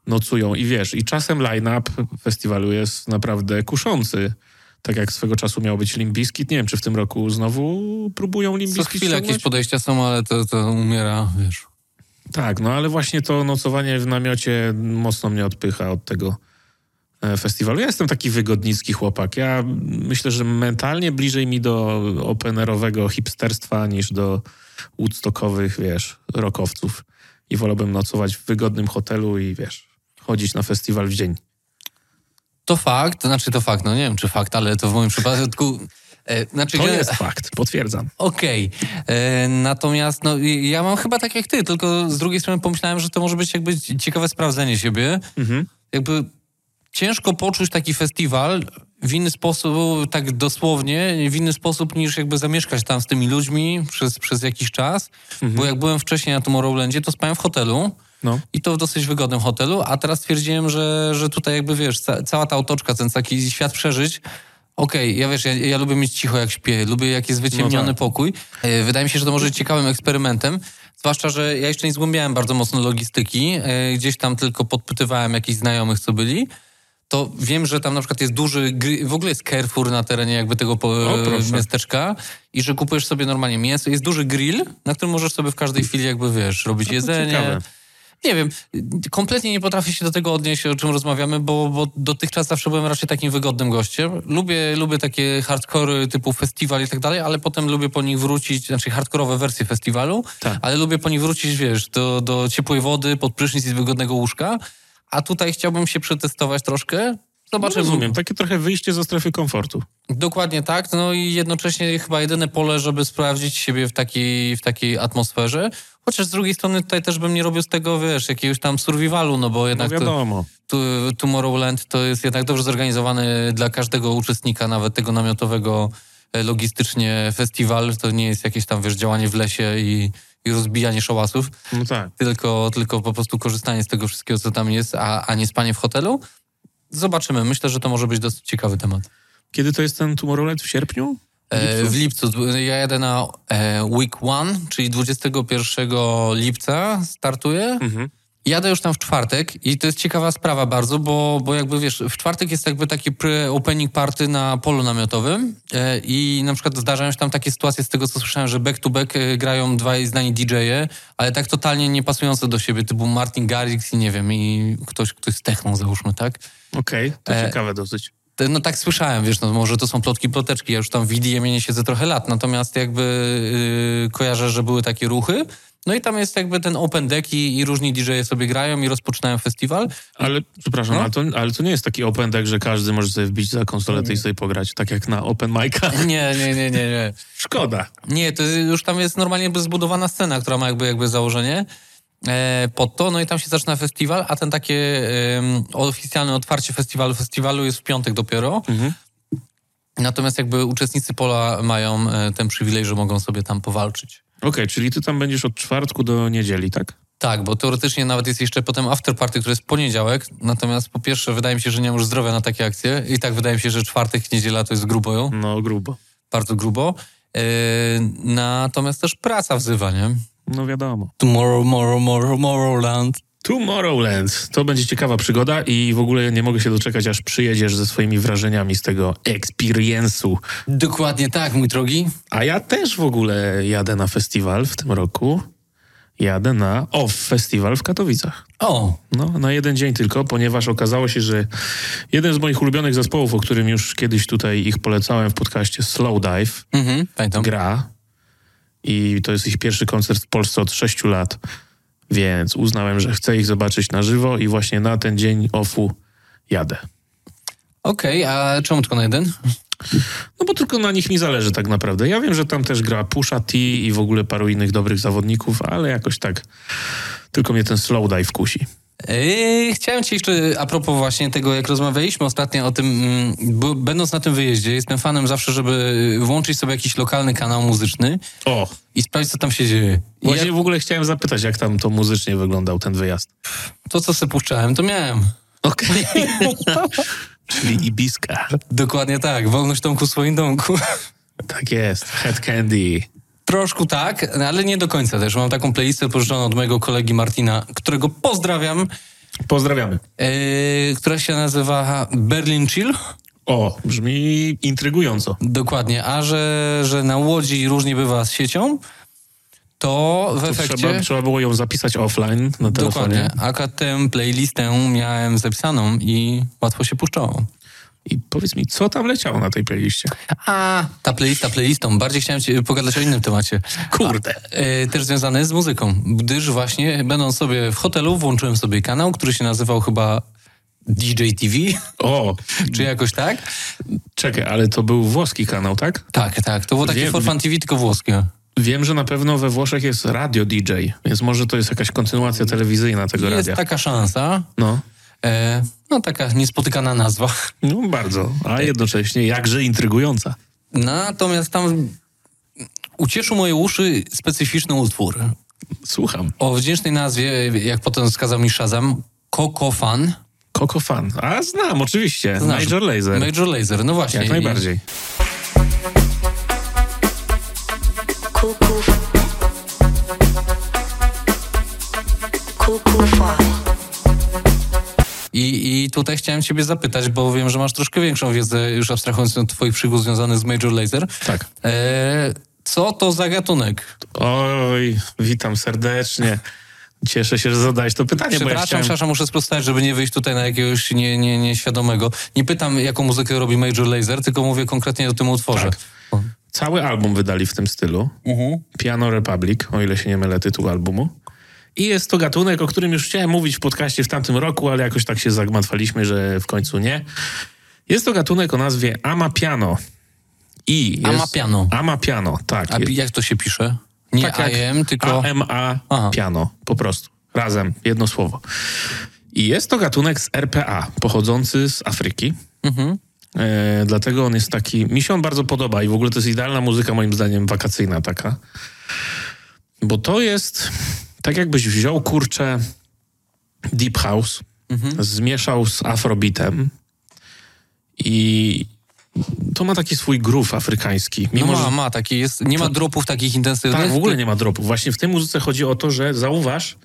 nocują i wiesz, i czasem line-up festiwalu jest naprawdę kuszący. Tak jak swego czasu miał być Limbiskit. Nie wiem, czy w tym roku znowu próbują Limbiskit Co chwilę jakieś podejścia są, ale to, to umiera, wiesz. Tak, no ale właśnie to nocowanie w namiocie mocno mnie odpycha od tego e, festiwalu. Ja jestem taki wygodnicki chłopak. Ja myślę, że mentalnie bliżej mi do openerowego hipsterstwa niż do woodstockowych, wiesz, rokowców. I wolałbym nocować w wygodnym hotelu i, wiesz, chodzić na festiwal w dzień. To fakt, znaczy to fakt, no nie wiem czy fakt, ale to w moim przypadku... E, znaczy, to jest fakt, potwierdzam. Okej. Okay. E, natomiast no, ja mam chyba tak jak ty, tylko z drugiej strony pomyślałem, że to może być jakby ciekawe sprawdzenie siebie. Mhm. Jakby ciężko poczuć taki festiwal w inny sposób, tak dosłownie, w inny sposób niż jakby zamieszkać tam z tymi ludźmi przez, przez jakiś czas. Mhm. Bo jak byłem wcześniej na Tomorrowlandzie, to spałem w hotelu. No. I to w dosyć wygodnym hotelu, a teraz stwierdziłem, że, że tutaj jakby wiesz, ca cała ta otoczka, ten taki świat przeżyć, Okej, okay, ja wiesz, ja, ja, lubię mieć cicho jak śpię, lubię jak jest wyciemniony no tak. pokój. E, wydaje mi się, że to może być ciekawym eksperymentem, zwłaszcza, że ja jeszcze nie zgłębiałem bardzo mocno logistyki, e, gdzieś tam tylko podpytywałem jakichś znajomych, co byli to wiem, że tam na przykład jest duży, w ogóle jest Carrefour na terenie jakby tego o, miasteczka i że kupujesz sobie normalnie mięso. Jest duży grill, na którym możesz sobie w każdej chwili jakby, wiesz, robić jedzenie. Ciekawe. Nie wiem, kompletnie nie potrafię się do tego odnieść, o czym rozmawiamy, bo, bo dotychczas zawsze byłem raczej takim wygodnym gościem. Lubię, lubię takie hardcore typu festiwal i tak dalej, ale potem lubię po nich wrócić, znaczy hardkorowe wersje festiwalu, tak. ale lubię po nich wrócić, wiesz, do, do ciepłej wody, pod prysznic i wygodnego łóżka. A tutaj chciałbym się przetestować troszkę. Zobaczymy. No rozumiem, takie trochę wyjście ze strefy komfortu. Dokładnie tak, no i jednocześnie chyba jedyne pole, żeby sprawdzić siebie w takiej, w takiej atmosferze. Chociaż z drugiej strony tutaj też bym nie robił z tego, wiesz, jakiegoś tam survivalu, no bo jednak no wiadomo. To, to, Tomorrowland to jest jednak dobrze zorganizowany dla każdego uczestnika, nawet tego namiotowego e, logistycznie festiwal. To nie jest jakieś tam, wiesz, działanie w lesie i, i rozbijanie szałasów. No tak. Tylko, tylko po prostu korzystanie z tego wszystkiego, co tam jest, a, a nie spanie w hotelu. Zobaczymy. Myślę, że to może być dosyć ciekawy temat. Kiedy to jest ten Tomorrowland? W sierpniu? E, w lipcu. Ja jadę na e, week one, czyli 21 lipca startuję. Mhm. Jadę już tam w czwartek i to jest ciekawa sprawa bardzo, bo, bo jakby wiesz, w czwartek jest jakby taki pre-opening party na polu namiotowym e, i na przykład zdarzają się tam takie sytuacje z tego, co słyszałem, że back to back e, grają dwaj znani DJ-e, ale tak totalnie nie pasujące do siebie, typu Martin Garrix i nie wiem, i ktoś, ktoś z techną załóżmy, tak? Okej, okay, to e, ciekawe dosyć. No tak słyszałem, wiesz, no może to są plotki, ploteczki, ja już tam w EDM nie siedzę trochę lat, natomiast jakby yy, kojarzę, że były takie ruchy, no i tam jest jakby ten open deck i, i różni dj sobie grają i rozpoczynają festiwal. Ale, przepraszam, no? ale, to, ale to nie jest taki open deck, że każdy może sobie wbić za konsoletę i sobie pograć, tak jak na open mic'a. Nie, nie, nie, nie, nie. Szkoda. Nie, to już tam jest normalnie zbudowana scena, która ma jakby, jakby założenie pod to, no i tam się zaczyna festiwal, a ten takie e, oficjalne otwarcie festiwalu, festiwalu jest w piątek dopiero. Mhm. Natomiast jakby uczestnicy pola mają e, ten przywilej, że mogą sobie tam powalczyć. Okej, okay, czyli ty tam będziesz od czwartku do niedzieli, tak? Tak, bo teoretycznie nawet jest jeszcze potem afterparty, który jest poniedziałek. Natomiast po pierwsze, wydaje mi się, że nie mam już zdrowia na takie akcje. I tak wydaje mi się, że czwartek, niedziela to jest grubo. No, grubo. Bardzo grubo. Yy, natomiast też praca wzywa, nie? No wiadomo. Tomorrow, tomorrow, tomorrow, tomorrowland. Tomorrowland. To będzie ciekawa przygoda i w ogóle nie mogę się doczekać, aż przyjedziesz ze swoimi wrażeniami z tego experience'u. Dokładnie tak, mój drogi. A ja też w ogóle jadę na festiwal w tym roku. Jadę na OFF Festiwal w Katowicach. O! No, na jeden dzień tylko, ponieważ okazało się, że jeden z moich ulubionych zespołów, o którym już kiedyś tutaj ich polecałem w podcaście Slow Dive, mhm, gra. I to jest ich pierwszy koncert w Polsce od sześciu lat. Więc uznałem, że chcę ich zobaczyć na żywo i właśnie na ten dzień ofu jadę. Okej, okay, a czemu tylko na jeden? No bo tylko na nich mi zależy tak naprawdę. Ja wiem, że tam też gra Pusha T i w ogóle paru innych dobrych zawodników, ale jakoś tak tylko mnie ten slow dive kusi. Yy, chciałem ci jeszcze, a propos właśnie tego, jak rozmawialiśmy ostatnio o tym, mm, bo, będąc na tym wyjeździe, jestem fanem zawsze, żeby włączyć sobie jakiś lokalny kanał muzyczny o. i sprawdzić, co tam się dzieje. I właśnie ja... w ogóle chciałem zapytać, jak tam to muzycznie wyglądał ten wyjazd. To, co sobie puszczałem, to miałem. Okej. Okay. Czyli Ibiska. Dokładnie tak, wolność domku w swoim domku. Tak jest, Head Candy. Troszkę tak, ale nie do końca też. Mam taką playlistę pożyczoną od mojego kolegi Martina, którego pozdrawiam. Pozdrawiamy. Yy, która się nazywa Berlin Chill. O, brzmi intrygująco. Dokładnie, a że, że na Łodzi różnie bywa z siecią, to w To efekcie... trzeba, trzeba było ją zapisać offline na telefonie. Dokładnie, a tę playlistę miałem zapisaną i łatwo się puszczało. I powiedz mi, co tam leciało na tej playliście? A, ta playlista playlistą. Bardziej chciałem ci pogadać o innym temacie. Kurde. A, e, też związany z muzyką, gdyż właśnie będąc sobie w hotelu włączyłem sobie kanał, który się nazywał chyba DJ TV, O, czy jakoś tak? czekaj, ale to był włoski kanał, tak? Tak, tak. To było takie Wiem. For Fun TV, tylko włoskie. Wiem, że na pewno we Włoszech jest radio DJ, więc może to jest jakaś kontynuacja telewizyjna tego Jest radia. taka szansa. No. E, no taka niespotykana nazwa. no, bardzo. A jednocześnie jakże intrygująca. Natomiast tam ucieszył moje uszy specyficzny utwór. Słucham. O wdzięcznej nazwie, jak potem skazał mi Shazam, Coco Fan. Coco Fan. A znam, oczywiście. Znasz. Major Laser. Major Laser, no właśnie. Jak najbardziej. Cuckoo. Cuckoo fly. I, I tutaj chciałem ciebie zapytać, bo wiem, że masz troszkę większą wiedzę, już abstrahując od twoich przygód związanych z Major Laser. Tak. E, co to za gatunek? Oj, witam serdecznie. Cieszę się, że zadałeś to pytanie, bo ja Przepraszam, chciałem... przepraszam, muszę sprostować, żeby nie wyjść tutaj na jakiegoś nie, nie, nieświadomego. Nie pytam, jaką muzykę robi Major Laser, tylko mówię konkretnie o tym utworze. Tak. Cały album wydali w tym stylu. Piano Republic, o ile się nie mylę tytuł albumu. I jest to gatunek, o którym już chciałem mówić w podcaście w tamtym roku, ale jakoś tak się zagmatwaliśmy, że w końcu nie. Jest to gatunek o nazwie Amapiano. I jest... Amapiano. Amapiano, tak. A jak to się pisze? Nie Tak AM, tylko... AMA Aha. piano, po prostu. Razem, jedno słowo. I jest to gatunek z RPA, pochodzący z Afryki. Mhm. E, dlatego on jest taki. Mi się on bardzo podoba i w ogóle to jest idealna muzyka, moim zdaniem, wakacyjna taka. Bo to jest tak, jakbyś wziął kurczę Deep House, Mhm. zmieszał z Afrobitem i to ma taki swój groove afrykański. No Mimo, ma, że ma, taki jest, nie ma dropów takich intensywnych. tak, w ogóle nie ma dropów. Właśnie w tej muzyce chodzi o to, że zauważ,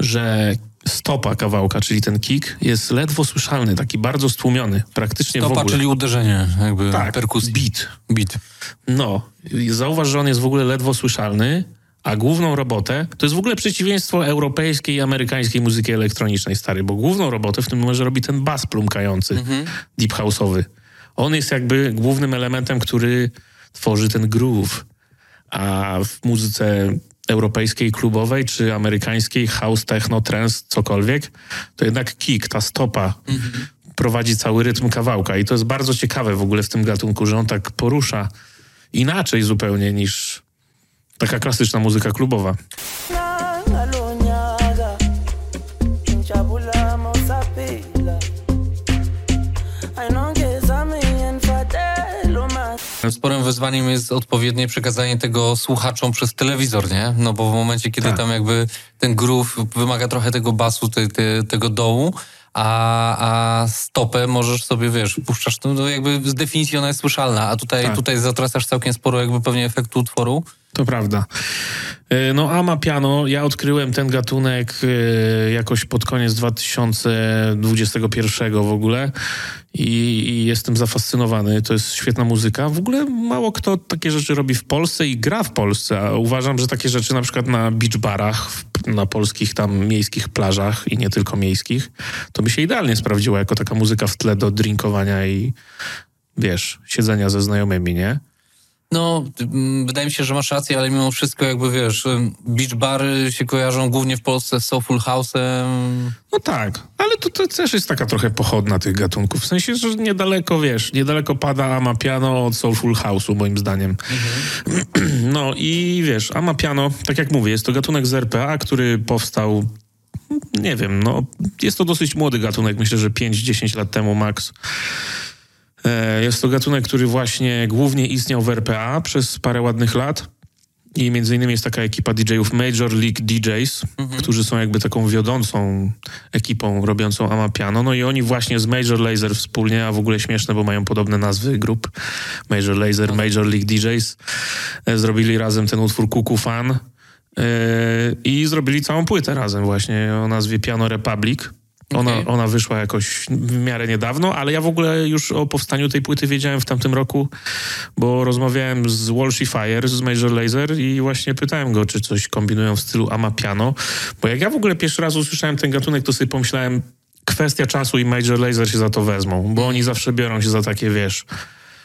że stopa kawałka, czyli ten kick, jest ledwo słyszalny, taki bardzo stłumiony, praktycznie w Stopa, ogóle. czyli uderzenie, jakby tak, perkusji. beat. Beat. No, zauważ, że on jest w ogóle ledwo słyszalny, a główną robotę, to jest w ogóle przeciwieństwo europejskiej i amerykańskiej muzyki elektronicznej, stary, bo główną robotę w tym numerze robi ten bas plumkający, deep house'owy. On jest jakby głównym elementem, który tworzy ten groove, a w muzyce europejskiej, klubowej, czy amerykańskiej, house, techno, trance, cokolwiek, to jednak kick, ta stopa prowadzi cały rytm kawałka. I to jest bardzo ciekawe w ogóle w tym gatunku, że on tak porusza inaczej zupełnie niż taka klasyczna muzyka klubowa. Sporym wyzwaniem jest odpowiednie przekazanie tego słuchaczom przez telewizor, nie? No bo w momencie, kiedy Tak. tam jakby ten groove wymaga trochę tego basu, te, te, tego dołu, a, a stopę możesz sobie, wiesz, puszczasz, no jakby z definicji ona jest słyszalna, a tutaj, Tak. tutaj zatracasz całkiem sporo jakby pewnie efektu utworu. To prawda. E, No Ama Piano, ja odkryłem ten gatunek e, jakoś pod koniec 2021 w ogóle i, i jestem zafascynowany. To jest świetna muzyka. W ogóle mało kto takie rzeczy robi w Polsce i gra w Polsce, a uważam, że takie rzeczy na przykład na beach barach, na polskich tam miejskich plażach i nie tylko miejskich, to by się idealnie sprawdziło jako taka muzyka w tle do drinkowania i wiesz, siedzenia ze znajomymi, nie? No, mm, wydaje mi się, że masz rację, ale mimo wszystko jakby, wiesz, beach bary się kojarzą głównie w Polsce z Soulful House'em. No tak, ale to, to też jest taka trochę pochodna tych gatunków. W sensie, że niedaleko, wiesz, niedaleko pada Amapiano od Soulful House'u, moim zdaniem. No i wiesz, Amapiano, tak jak mówię, jest to gatunek z RPA, który powstał, nie wiem, no jest to dosyć młody gatunek, myślę, że 5-10 lat temu max. E, Jest to gatunek, który właśnie głównie istniał w RPA przez parę ładnych lat. I między innymi jest taka ekipa DJ-ów Major League DJs, którzy są jakby taką wiodącą ekipą robiącą Amapiano. No i oni właśnie z Major Laser wspólnie, a w ogóle śmieszne, bo mają podobne nazwy grup. Major Laser, Major League DJs. e, Zrobili razem ten utwór Kuku Fan e, i zrobili całą płytę razem właśnie o nazwie Piano Republic. Ona, Okej. ona wyszła jakoś w miarę niedawno, ale ja w ogóle już o powstaniu tej płyty wiedziałem w tamtym roku, bo rozmawiałem z Walshy Fire, z Major Lazer i właśnie pytałem go, czy coś kombinują w stylu Amapiano, bo jak ja w ogóle pierwszy raz usłyszałem ten gatunek, to sobie pomyślałem, kwestia czasu i Major Lazer się za to wezmą, bo oni zawsze biorą się za takie, wiesz,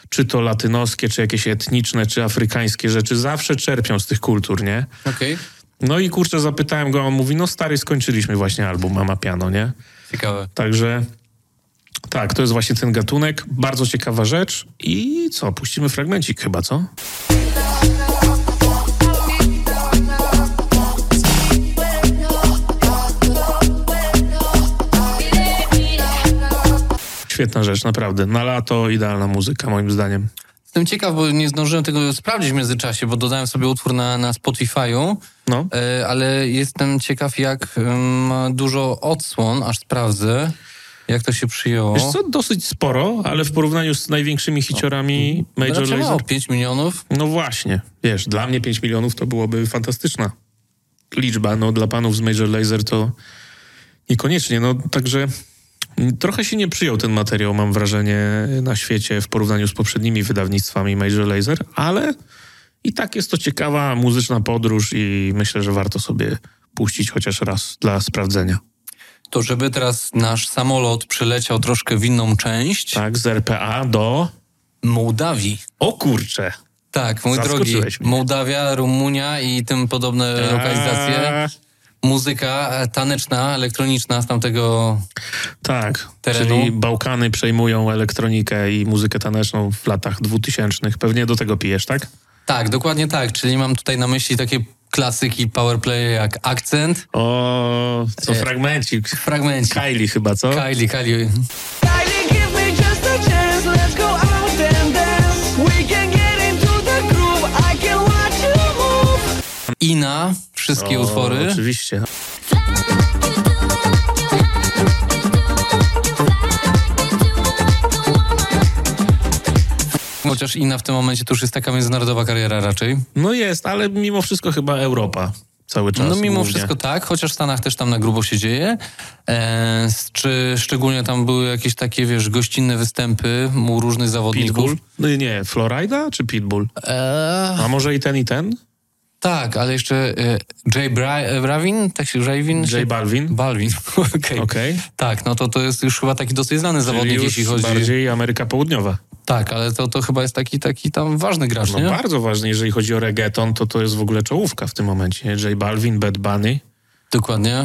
czy to latynoskie, czy jakieś etniczne, czy afrykańskie rzeczy, zawsze czerpią z tych kultur, nie? Okej, No i kurczę, zapytałem go, a on mówi, no stary, skończyliśmy właśnie album Amapiano, nie? ciekawe. Także tak, to jest właśnie ten gatunek. Bardzo ciekawa rzecz. I co, puścimy fragmencik chyba, co? Świetna rzecz, naprawdę. Na lato idealna muzyka, moim zdaniem. Jestem ciekaw, bo nie zdążyłem tego sprawdzić w międzyczasie, bo dodałem sobie utwór na, na Spotify'u, No. e, ale jestem ciekaw, jak em, ma dużo odsłon, aż sprawdzę, jak to się przyjęło. Wiesz co, dosyć sporo, ale w porównaniu z największymi hiciorami Major Raczej Lazer... 5 milionów. No właśnie, wiesz, dla mnie 5 milionów to byłoby fantastyczna liczba, no dla panów z Major Laser to niekoniecznie, no także trochę się nie przyjął ten materiał, mam wrażenie, na świecie w porównaniu z poprzednimi wydawnictwami Major Laser, ale i tak jest to ciekawa muzyczna podróż i myślę, że warto sobie puścić chociaż raz dla sprawdzenia. To żeby teraz nasz samolot przyleciał troszkę w inną część, Tak, z RPA do... Mołdawii. O kurcze! Tak, mój drogi, mnie. Mołdawia, Rumunia i tym podobne lokalizacje. A, Muzyka e, taneczna, elektroniczna z tamtego Tak, terenu. czyli Bałkany przejmują elektronikę i muzykę taneczną w latach 2000. Pewnie do tego pijesz, tak? Tak, dokładnie tak. Czyli mam tutaj na myśli takie klasyki powerplay jak Akcent, O, co E, fragmencik. fragmencik. Kylie chyba, co? Kylie, Kylie. Kylie, give me just a Chociaż Ina w tym momencie to już jest taka międzynarodowa kariera raczej. No jest, ale mimo wszystko chyba Europa cały czas. No mimo głównie. wszystko tak, chociaż w Stanach też tam na grubo się dzieje. E, czy szczególnie tam były jakieś takie, wiesz, gościnne występy u różnych zawodników. Pitbull? No nie, Florida czy Pitbull? E, A może i ten, i ten? tak, ale jeszcze e, Jay Bra- e, Bravin, tak się Ravin? J Balvin? Balvin, okej. Okej. Tak, no to to jest już chyba taki dosyć znany Czyli zawodnik, jeśli chodzi... bardziej Ameryka Południowa. Tak, ale to, to chyba jest taki, taki tam ważny gracz, No nie? bardzo ważne, jeżeli chodzi o reggaeton, to to jest w ogóle czołówka w tym momencie. J Balvin, Bad Bunny. Dokładnie.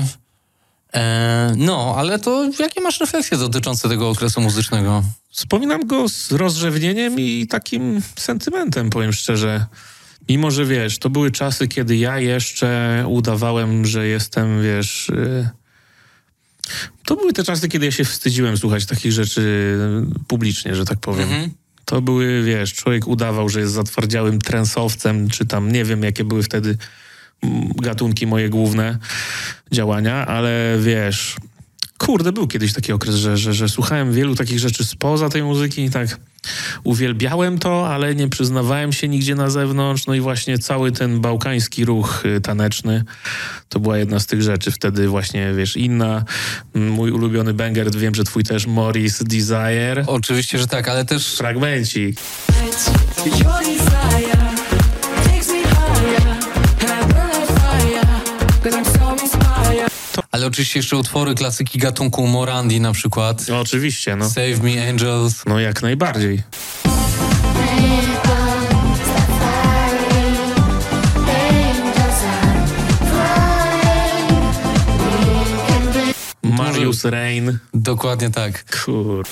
E, no, ale to jakie masz refleksje dotyczące tego okresu muzycznego? Wspominam go z rozrzewnieniem i takim sentymentem, powiem szczerze. Mimo, że wiesz, to były czasy, kiedy ja jeszcze udawałem, że jestem, wiesz. y, To były te czasy, kiedy ja się wstydziłem słuchać takich rzeczy publicznie, że tak powiem. To były, wiesz, człowiek udawał, że jest zatwardziałym trensowcem, czy tam nie wiem, jakie były wtedy mm, gatunki moje główne działania, ale wiesz, kurde, był kiedyś taki okres, że, że, że słuchałem wielu takich rzeczy spoza tej muzyki i tak uwielbiałem to, ale nie przyznawałem się nigdzie na zewnątrz. No i właśnie cały ten bałkański ruch y, taneczny to była jedna z tych rzeczy. Wtedy właśnie, wiesz, inna, m, mój ulubiony banger, wiem, że twój też, Morris Desire. Oczywiście, że tak, ale też Fragmencik. Your desire Ale oczywiście jeszcze utwory klasyki gatunku Morandi na przykład. No, oczywiście, no. Save Me Angels. No jak najbardziej. Marius Rain. Dokładnie tak. Kur...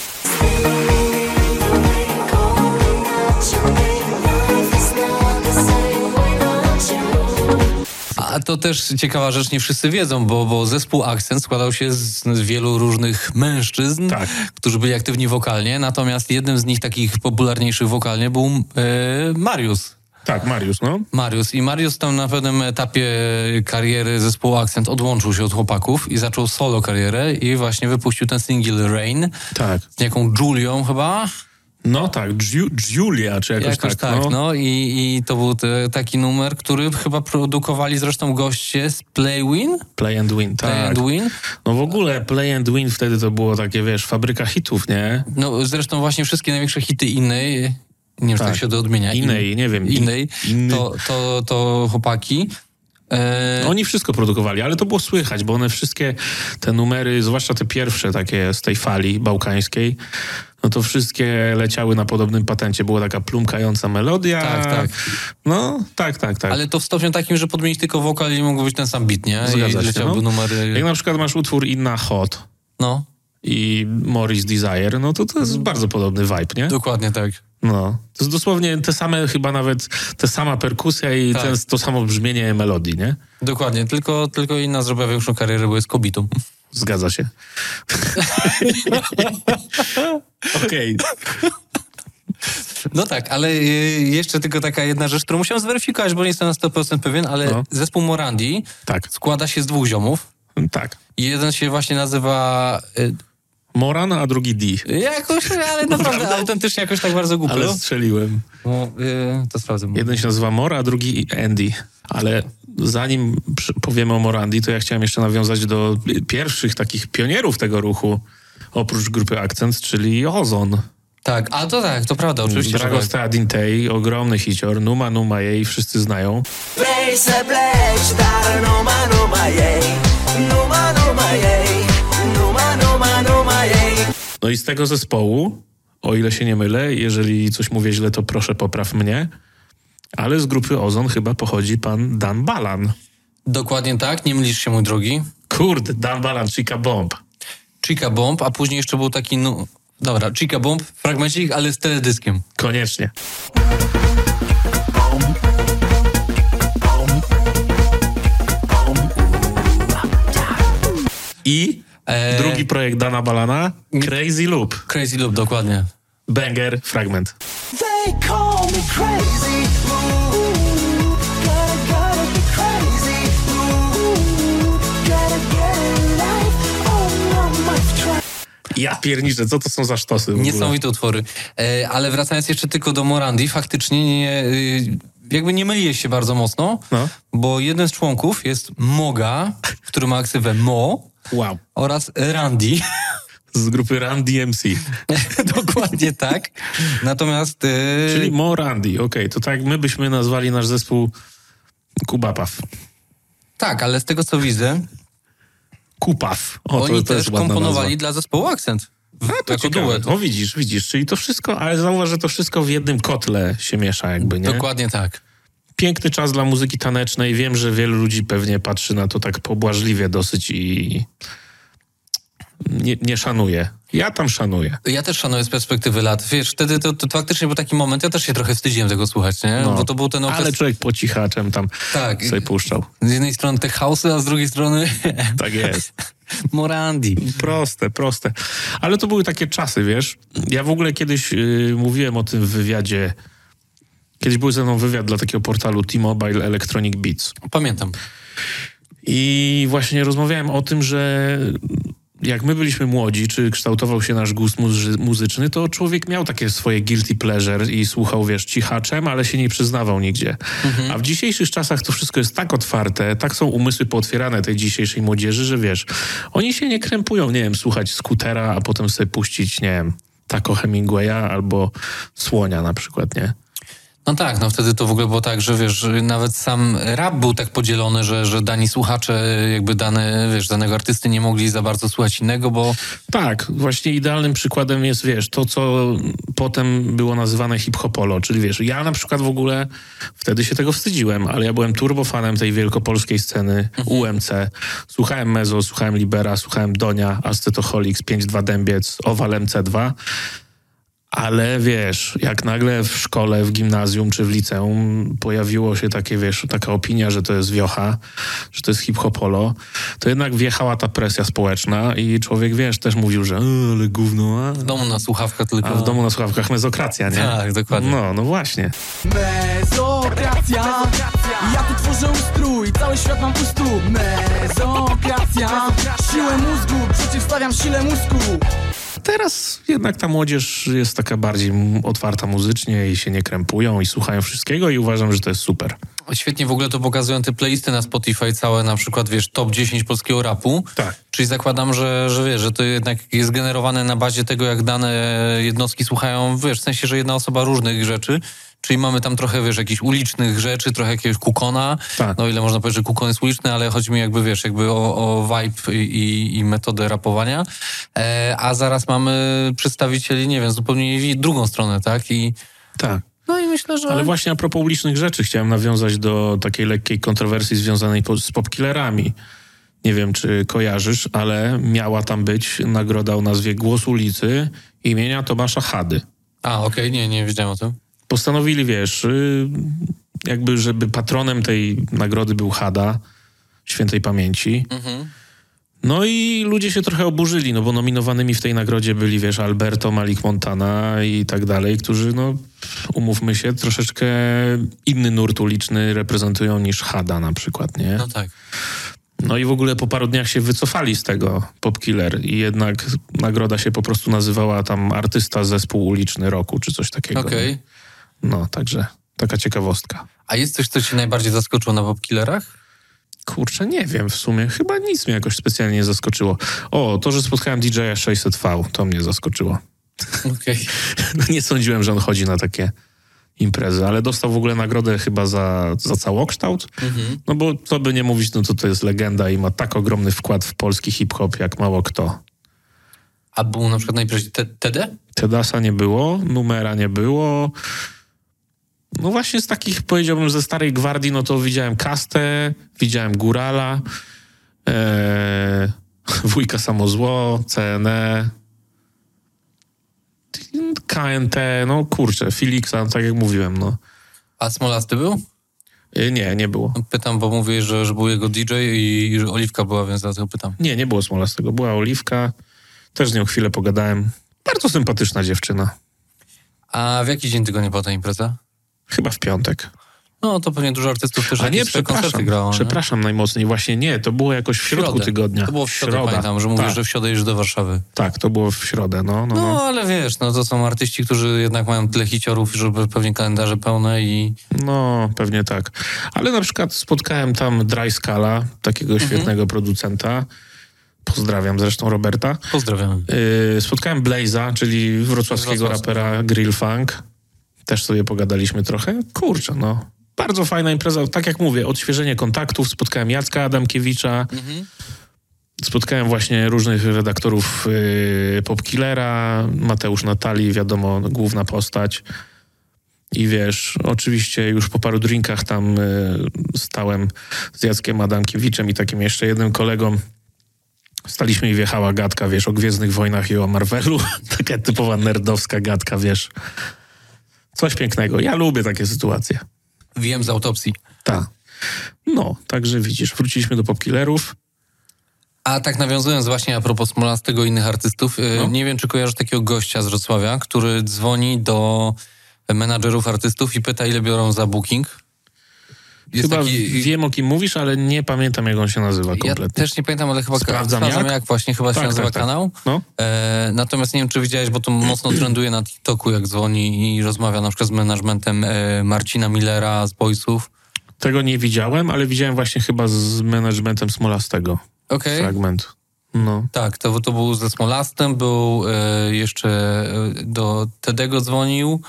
to też ciekawa rzecz, nie wszyscy wiedzą, bo, bo zespół Akcent składał się z, z wielu różnych mężczyzn, Tak. którzy byli aktywni wokalnie, natomiast jednym z nich takich popularniejszych wokalnie był e, Marius. Tak, Mariusz, no. Mariusz. I Mariusz tam na pewnym etapie kariery zespołu Akcent odłączył się od chłopaków i zaczął solo karierę i właśnie wypuścił ten single Rain Tak. z jaką Julią chyba. No tak, Giulia, czy jakoś, Jakoś tak. tak, no. no, i, i to był te, taki numer, który chyba produkowali zresztą goście z Playwin. Play and Win, tak. Play and Win. No w ogóle Play and Win wtedy to było takie, wiesz, fabryka hitów, nie? No zresztą właśnie wszystkie największe hity innej, nie wiem, czy Tak. tak się to odmienia. Innej, nie wiem, in- Innej, inny- to, to, to chłopaki. E, Oni wszystko produkowali, ale to było słychać, bo one wszystkie te numery, zwłaszcza te pierwsze takie z tej fali bałkańskiej, no to wszystkie leciały na podobnym patencie. Była taka plumkająca melodia. Tak, tak. No, tak, tak, tak. ale to w stopniu takim, że podmienić tylko wokal i mógł być ten sam beat, nie? Zgadza I się, leciałby no. numery. Jak na przykład masz utwór Inna Hot No, i Morris Desire, no to to jest bardzo podobny vibe, nie? dokładnie tak. No. To jest dosłownie te same, chyba nawet te sama perkusja i Tak. ten, to samo brzmienie melodii, nie? Dokładnie, tylko, tylko inna zrobiła większą karierę, bo jest kobietą. Zgadza się. Okej. No tak, ale y, jeszcze tylko taka jedna rzecz, którą musiałem zweryfikować, bo nie jestem na 100% pewien, ale No. zespół Morandi Tak, składa się z dwóch ziomów. tak. Jeden się właśnie nazywa... y, Moran, a drugi D. Jakoś, ale naprawdę autentycznie jakoś tak bardzo głupio. Ale strzeliłem. No, y, to sprawdzę. Jeden się nazywa Mora, a drugi Andy. Ale zanim powiemy o Morandi, to ja chciałem jeszcze nawiązać do pierwszych takich pionierów tego ruchu, oprócz grupy Akcent, czyli Ozon. Tak, a to tak, to prawda, oczywiście. że Dragos tak. Teadintei, ogromny hicior, Numa Numa jej, wszyscy znają. Play se play, dar numa numa jej, numa numa jej, numa numa numa jej. No i z tego zespołu, o ile się nie mylę, jeżeli coś mówię źle, to proszę popraw mnie, ale z grupy Ozon chyba pochodzi pan Dan Balan. Dokładnie tak, nie mylisz się, mój drogi. Kurde, Dan Balan, Chica Bomb. Chica Bomb, a później jeszcze był taki, no... Dobra, Chica Bomb, fragmencik, ale z teledyskiem. Koniecznie. I E, drugi projekt Dana Balana, Crazy Loop. Crazy Loop, dokładnie. Banger, fragment. They call me crazy, ooh, Ja pierniczę, co to są za sztosy? Niesamowite utwory. E, ale wracając jeszcze tylko do Morandi, faktycznie nie, y, jakby nie myliłeś się bardzo mocno, No. bo jeden z członków jest Moga, który ma aksywę Mo Wow. oraz Randy. Z grupy Run DMC. Dokładnie tak. Natomiast... y, Czyli Mo Randy, okej, to tak my byśmy nazwali nasz zespół Kubapaw. Tak, ale z tego co widzę, Kupaw. O, oni to, to też komponowali nazwa. dla zespołu Akcent. A, to jako ciekawe. duet. O, widzisz, widzisz, czyli to wszystko, ale zauważ, że to wszystko w jednym kotle się miesza jakby, nie? Dokładnie tak. Piękny czas dla muzyki tanecznej. Wiem, że wielu ludzi pewnie patrzy na to tak pobłażliwie dosyć i nie, nie szanuje. Ja tam szanuję. Ja też szanuję z perspektywy lat. Wiesz, wtedy to, to, faktycznie był taki moment, ja też się trochę wstydziłem tego słuchać, nie? No. Bo to był ten okres... Ale człowiek po cichaczem tam Tak. sobie puszczał. Z jednej strony te house'y, a z drugiej strony Tak jest. Morandi. Proste, proste. Ale to były takie czasy, wiesz. Ja w ogóle kiedyś y, mówiłem o tym w wywiadzie. Kiedyś był ze mną wywiad dla takiego portalu T-Mobile Electronic Beats. Pamiętam. I właśnie rozmawiałem o tym, że jak my byliśmy młodzi, czy kształtował się nasz gust muzy- muzyczny, to człowiek miał takie swoje guilty pleasure i słuchał, wiesz, cichaczem, ale się nie przyznawał nigdzie. A w dzisiejszych czasach to wszystko jest tak otwarte, tak są umysły pootwierane tej dzisiejszej młodzieży, że wiesz, oni się nie krępują, nie wiem, słuchać skutera, a potem sobie puścić, nie wiem, Taco Hemingwaya albo Słonia na przykład, nie? No tak, no wtedy to w ogóle było tak, że wiesz, nawet sam rap był tak podzielony, że, że dani słuchacze jakby dane, wiesz, danego artysty nie mogli za bardzo słuchać innego, bo Tak, właśnie idealnym przykładem jest, wiesz, to, co potem było nazywane hip-hopolo, czyli wiesz, ja na przykład w ogóle wtedy się tego wstydziłem, ale ja byłem turbofanem tej wielkopolskiej sceny UMC. Słuchałem Mezo, słuchałem Libera, słuchałem Donia, Ascetoholics, 5-2 Dębiec, Owal MC2, ale wiesz, jak nagle w szkole, w gimnazjum czy w liceum pojawiło się takie, wiesz, taka opinia, że to jest wiocha, że to jest hip-hopolo, to jednak wjechała ta presja społeczna i człowiek, wiesz, też mówił, że "E, ale gówno, a... w domu na słuchawkach tylko... A w domu na słuchawkach mezokracja, nie? Tak, dokładnie. No, no właśnie. Mezokracja. Ja tu tworzę ustrój, cały świat mam u stóp Mezokracja. Siłę mózgu, przeciwstawiam sile mózgu teraz jednak ta młodzież jest taka bardziej otwarta muzycznie i się nie krępują i słuchają wszystkiego i uważam, że to jest super. Świetnie w ogóle to pokazują te playlisty na Spotify całe, na przykład, wiesz, top 10 polskiego rapu. Tak. Czyli zakładam, że, że wiesz, że to jednak jest generowane na bazie tego, jak dane jednostki słuchają, wiesz, w sensie, że jedna osoba różnych rzeczy. Czyli mamy tam trochę, wiesz, jakichś ulicznych rzeczy, trochę jakiegoś kukona. Tak. No ile można powiedzieć, że kukon jest uliczny, ale chodzi mi jakby, wiesz, jakby o, o vibe i, i metodę rapowania. E, a zaraz mamy przedstawicieli, nie wiem, zupełnie drugą stronę, tak? I Tak. no i myślę, że... Ale właśnie a propos ulicznych rzeczy, chciałem nawiązać do takiej lekkiej kontrowersji związanej z popkillerami. Nie wiem, czy kojarzysz, ale miała tam być nagroda o nazwie Głos ulicy imienia Tomasza Hady. A, okej, nie, nie wiedziałem o tym. Postanowili, wiesz, y, jakby, żeby patronem tej nagrody był Hada, świętej pamięci. No i ludzie się trochę oburzyli, no bo nominowanymi w tej nagrodzie byli, wiesz, Alberto, Malik Montana i tak dalej, którzy, no, umówmy się, troszeczkę inny nurt uliczny reprezentują niż Hada na przykład, nie? No tak. No i w ogóle po paru dniach się wycofali z tego Popkiller i jednak nagroda się po prostu nazywała tam artysta zespół uliczny roku, czy coś takiego. Okej. nie? No, także taka ciekawostka. A jest coś, co ci najbardziej zaskoczyło na popkillerach? Kurczę, nie wiem w sumie. Chyba nic mnie jakoś specjalnie nie zaskoczyło. O, to, że spotkałem DJ-a 600V, to mnie zaskoczyło. Okej. nie sądziłem, że on chodzi na takie imprezy, ale dostał w ogóle nagrodę chyba za, za całokształt. No bo co by nie mówić, no to to jest legenda i ma tak ogromny wkład w polski hip-hop jak mało kto. A był na przykład na imprezie Te- TD? Tedasa nie było, numera nie było. No właśnie z takich, powiedziałbym, ze starej gwardii, no to widziałem Kastę, widziałem Górala, e, Wujka Samozło, CNE, KNT, no kurczę, Felixa, tak jak mówiłem, no. A Smolasty był? E, Nie, nie było. Pytam, bo mówię, że, że był jego DJ i, i że Oliwka była, więc dlatego pytam. Nie, nie było Smola z tego. Była Oliwka, też z nią chwilę pogadałem. Bardzo sympatyczna dziewczyna. A w jaki dzień tygodnia była ta impreza? Chyba w piątek. No, to pewnie dużo artystów też A nie, przepraszam. grało. nie? Przepraszam najmocniej. Właśnie nie, to było jakoś w środku Środę. tygodnia. To było w środę, pamiętam, że mówisz, tak, że w środę jedziesz do Warszawy. tak, to było w środę, no, no, No, no. ale wiesz, no to są artyści, którzy jednak mają tyle hiciorów, żeby pewnie kalendarze pełne i... No, pewnie tak. Ale na przykład spotkałem tam Dry Scala, takiego Mhm. świetnego producenta. Pozdrawiam zresztą Roberta. Pozdrawiam. Yy, spotkałem Blaze'a, czyli wrocławskiego Wrocławskiego. rapera Grill Funk. Też sobie pogadaliśmy trochę. Kurczę, no. Bardzo fajna impreza. Tak jak mówię, odświeżenie kontaktów. Spotkałem Jacka Adamkiewicza. Spotkałem właśnie różnych redaktorów yy, Popkillera. Mateusz Natali, wiadomo, główna postać. I wiesz, oczywiście już po paru drinkach tam y, stałem z Jackiem Adamkiewiczem i takim jeszcze jednym kolegą. Staliśmy i wjechała gadka, wiesz, o Gwiezdnych Wojnach i o Marvelu. Taka typowa nerdowska gadka, wiesz. Coś pięknego. Ja lubię takie sytuacje. Wiem z autopsji. Tak. No, także widzisz, wróciliśmy do popkillerów. A tak nawiązując właśnie a propos Smolastego i innych artystów, y, No. nie wiem, czy kojarzysz takiego gościa z Wrocławia, który dzwoni do menadżerów artystów i pyta, ile biorą za booking. Jest Chyba taki... wiem, o kim mówisz, ale nie pamiętam, jak on się nazywa Ja kompletnie. też nie pamiętam, ale chyba Sprawdzam sprawdzam jak? jak właśnie chyba się Tak, nazywa tak, tak. kanał. No. E, natomiast nie wiem, czy widziałeś, bo to mocno trenduje na TikToku, jak dzwoni i rozmawia na przykład z managementem e, Marcina Millera z Boysów. Tego nie widziałem, ale widziałem właśnie chyba z managementem Smolastego Okej. fragment. No. Tak, to, to był ze Smolastem, był e, jeszcze e, do Tedego dzwonił.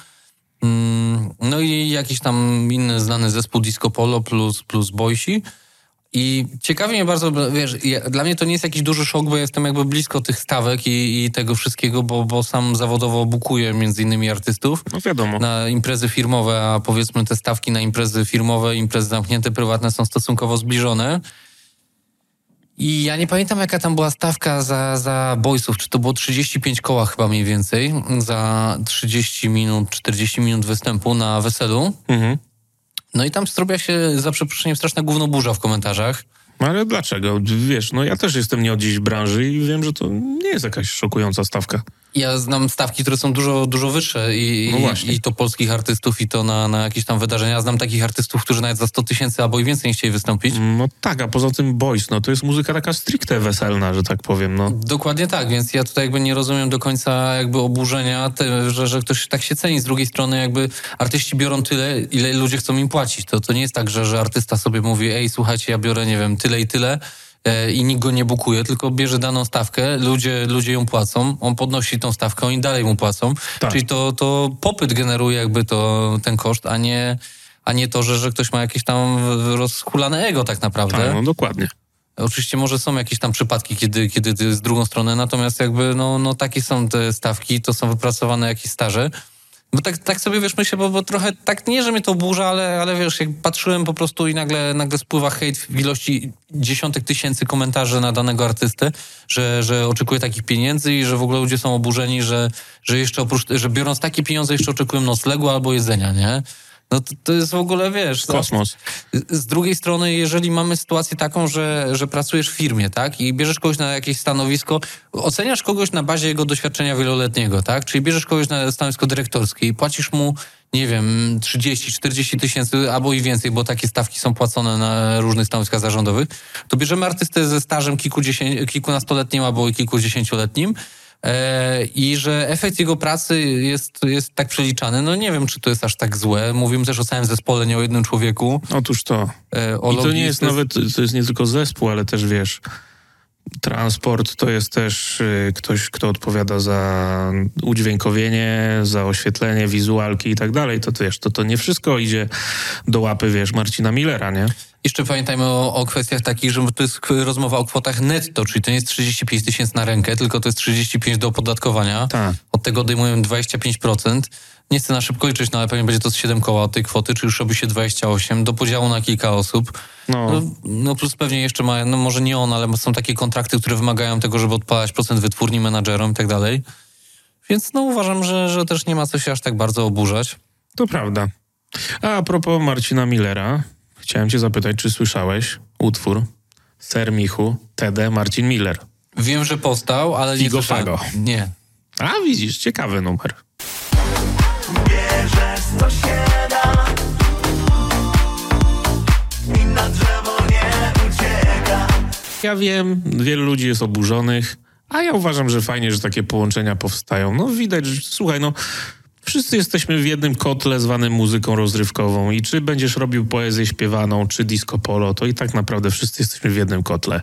Mm, no i jakiś tam inny znany zespół Disco Polo plus, plus Boysi. I ciekawi mnie bardzo, wiesz, dla mnie to nie jest jakiś duży szok, bo jestem jakby blisko tych stawek i, i tego wszystkiego, bo, bo sam zawodowo bukuję między innymi artystów No wiadomo. na imprezy firmowe, a powiedzmy te stawki na imprezy firmowe, imprezy zamknięte, prywatne są stosunkowo zbliżone. I ja nie pamiętam, jaka tam była stawka za, za boysów. Czy to było 35 koła chyba mniej więcej za 30 minut, 40 minut występu na weselu. Mhm. No i tam zrobiła się, za przeproszeniem, straszna gównoburza w komentarzach. No Ale dlaczego? Wiesz, no ja też jestem nie od dziś w branży i wiem, że to nie jest jakaś szokująca stawka. Ja znam stawki, które są dużo, dużo wyższe i, No i, to polskich artystów i to na, na jakieś tam wydarzenia. Znam takich artystów, którzy nawet za 100 tysięcy albo i więcej nie chcieli wystąpić. No tak, a poza tym boys, no to jest muzyka taka stricte weselna, że tak powiem, no. Dokładnie tak, więc ja tutaj jakby nie rozumiem do końca jakby oburzenia, te, że, że ktoś tak się ceni. Z drugiej strony jakby artyści biorą tyle, ile ludzie chcą im płacić. To, to nie jest tak, że, że artysta sobie mówi, ej słuchajcie, ja biorę, nie wiem, tyle i tyle i nikt go nie bukuje, tylko bierze daną stawkę, ludzie, ludzie ją płacą, on podnosi tą stawkę, oni dalej mu płacą. Tak. Czyli to, to popyt generuje jakby to, ten koszt, a nie, a nie to, że, że ktoś ma jakieś tam rozhulane ego tak naprawdę. Tak, no dokładnie. Oczywiście może są jakieś tam przypadki, kiedy, kiedy z drugą stronę, natomiast jakby no, no takie są te stawki, to są wypracowane jakieś staże. Bo tak, tak sobie wiesz, myślę, bo, bo trochę tak nie, że mnie to burza, ale, ale wiesz, jak patrzyłem po prostu i nagle, nagle spływa hejt w ilości dziesiątek tysięcy komentarzy na danego artystę, że, że oczekuje takich pieniędzy i że w ogóle ludzie są oburzeni, że, że jeszcze oprócz, że biorąc takie pieniądze jeszcze oczekują noclegu albo jedzenia, nie? No to, to jest w ogóle, wiesz... no, Kosmos. z drugiej strony, jeżeli mamy sytuację taką, że, że pracujesz w firmie, tak, i bierzesz kogoś na jakieś stanowisko, oceniasz kogoś na bazie jego doświadczenia wieloletniego, tak, czyli bierzesz kogoś na stanowisko dyrektorskie i płacisz mu, nie wiem, 30-40 tysięcy albo i więcej, bo takie stawki są płacone na różnych stanowiskach zarządowych, to bierzemy artystę ze stażem kilkudziesię- kilkunastoletnim albo i kilkudziesięcioletnim, I że efekt jego pracy jest, jest tak przeliczany. No nie wiem, czy to jest aż tak złe. Mówimy też o całym zespole, nie o jednym człowieku. Otóż to. E, o I to nie jest nawet, to jest nie tylko zespół, ale też wiesz, transport to jest też y, ktoś, kto odpowiada za udźwiękowienie, za oświetlenie, wizualki i tak dalej. To wiesz, to, to nie wszystko idzie do łapy, wiesz, Marcina Millera, nie? Jeszcze pamiętajmy o, o kwestiach takich, że to jest rozmowa o kwotach netto, czyli to nie jest 35 tysięcy na rękę, tylko to jest 35 do opodatkowania. Tak. Od tego odejmują 25%. Nie chcę na szybko liczyć, no ale pewnie będzie to z 7 koła od tej kwoty, czyli już robi się 28 do podziału na kilka osób. No, No, no plus pewnie jeszcze ma, no może nie on, ale są takie kontrakty, które wymagają tego, żeby odpalać procent wytwórni menadżerom i tak dalej. Więc no uważam, że, że też nie ma co się aż tak bardzo oburzać. to prawda. A, a propos Marcina Millera, chciałem cię zapytać, czy słyszałeś utwór Ser Michu, TD Marcin Miller? Wiem, że powstał, ale nie Figo. Fago. Nie. A, widzisz, ciekawy numer. Bierzesz co się da I na drzewo nie ucieka Ja wiem, wielu ludzi jest oburzonych, a ja uważam, że fajnie, że takie połączenia powstają. No widać, że słuchaj, no wszyscy jesteśmy w jednym kotle zwanym muzyką rozrywkową i czy będziesz robił poezję śpiewaną, czy disco polo, to i tak naprawdę wszyscy jesteśmy w jednym kotle.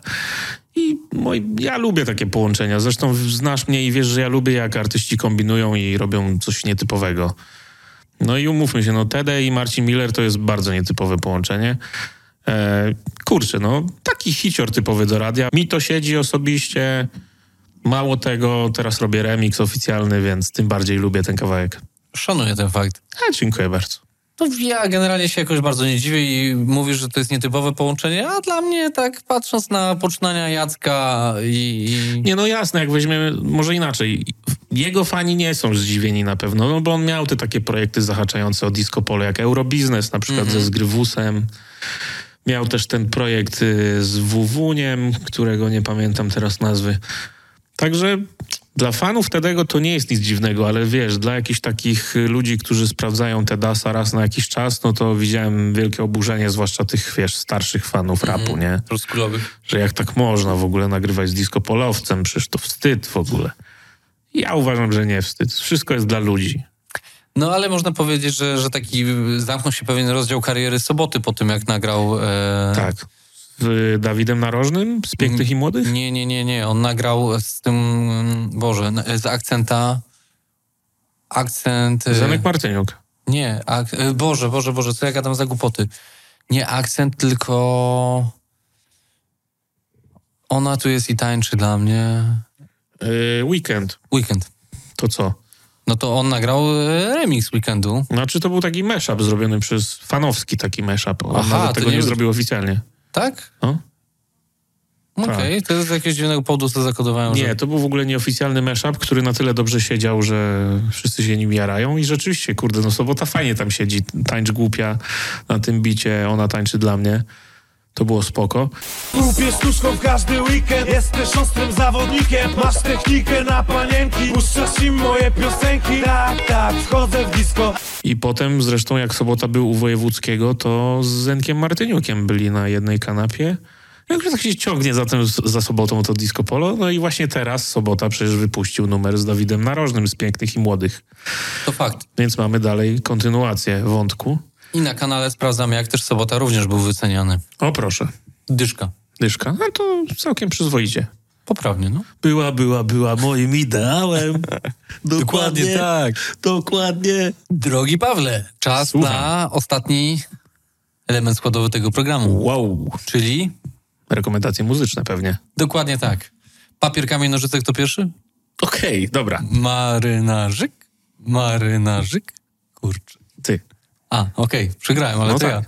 I moi, ja lubię takie połączenia. Zresztą znasz mnie i wiesz, że ja lubię, jak artyści kombinują i robią coś nietypowego. No i umówmy się, no Tede i Marcin Miller to jest bardzo nietypowe połączenie. E, kurczę, no taki hicior typowy do radia. Mi to siedzi osobiście. Mało tego, teraz robię remix oficjalny, więc tym bardziej lubię ten kawałek. Szanuję ten fakt. A, dziękuję bardzo. No ja generalnie się jakoś bardzo nie dziwię i mówisz, że to jest nietypowe połączenie, a dla mnie tak patrząc na poczynania Jacka i... i... Nie, no jasne, jak weźmiemy, może inaczej. Jego fani nie są zdziwieni na pewno, no bo on miał te takie projekty zahaczające o disco polo, jak Eurobiznes, na przykład ze Zgrywusem. Miał też ten projekt y, z Wuwuniem, którego nie pamiętam teraz nazwy. Także dla fanów Tedego to nie jest nic dziwnego, ale wiesz, dla jakichś takich ludzi, którzy sprawdzają Tedasa raz na jakiś czas, no to widziałem wielkie oburzenie, zwłaszcza tych, wiesz, starszych fanów rapu, nie? Rozkulowych. że jak tak można w ogóle nagrywać z disco polowcem, przecież to wstyd w ogóle. Ja uważam, że nie wstyd. Wszystko jest dla ludzi. No ale można powiedzieć, że, że taki zamknął się pewien rozdział kariery Soboty po tym, jak nagrał... E... Tak. Z y, Dawidem Narożnym z Pięknych i Młodych? Nie, nie, nie, nie. On nagrał z tym, Boże, z akcenta... Akcent... e, Zenek Martyniuk. Nie, ak- e, Boże, Boże, Boże, co ja gadam za głupoty? Nie akcent, tylko... Ona tu jest i tańczy dla mnie. Y, weekend. Weekend. To co? No to on nagrał remix Weekendu. Znaczy to był taki mashup zrobiony przez fanowski taki mashup. On Aha, nawet tego nie, nie- zrobił oficjalnie. Tak? No? Okej, to jest z jakiegoś dziwnego powodu, co zakodowałem. Nie, Że... to był w ogóle nieoficjalny mashup, który na tyle dobrze siedział, że wszyscy się nim jarają i rzeczywiście, kurde, no sobota fajnie tam siedzi. Tańcz głupia na tym bicie, ona tańczy dla mnie. To było spoko. Lubię sztuczką w każdy weekend Jesteś ostrym zawodnikiem Masz technikę na panienki Puszczasz im moje piosenki Tak, tak, wchodzę w disco I potem zresztą jak sobota był u Wojewódzkiego, to z Zenkiem Martyniukiem byli na jednej kanapie. Jak tak się ciągnie za, tym, za sobotą to disco polo. No i właśnie teraz sobota przecież wypuścił numer z Dawidem Narożnym z Pięknych i Młodych. To fakt. Więc mamy dalej kontynuację wątku. I na kanale sprawdzamy, jak też Sobota również był wyceniany. O proszę, Dyszka. dyszka. No to całkiem przyzwoicie. Poprawnie, no. Była, była, była moim ideałem. Dokładnie tak. Dokładnie. Drogi Pawle, czas Słucham. na ostatni element składowy tego programu. Wow. Czyli Rekomendacje muzyczne pewnie. dokładnie tak. Papier, kamień, nożyce, kto pierwszy? Okej, dobra. Marynarzyk? Marynarzyk? Kurczę. A, okej, przegrałem, ale No to tak. ja.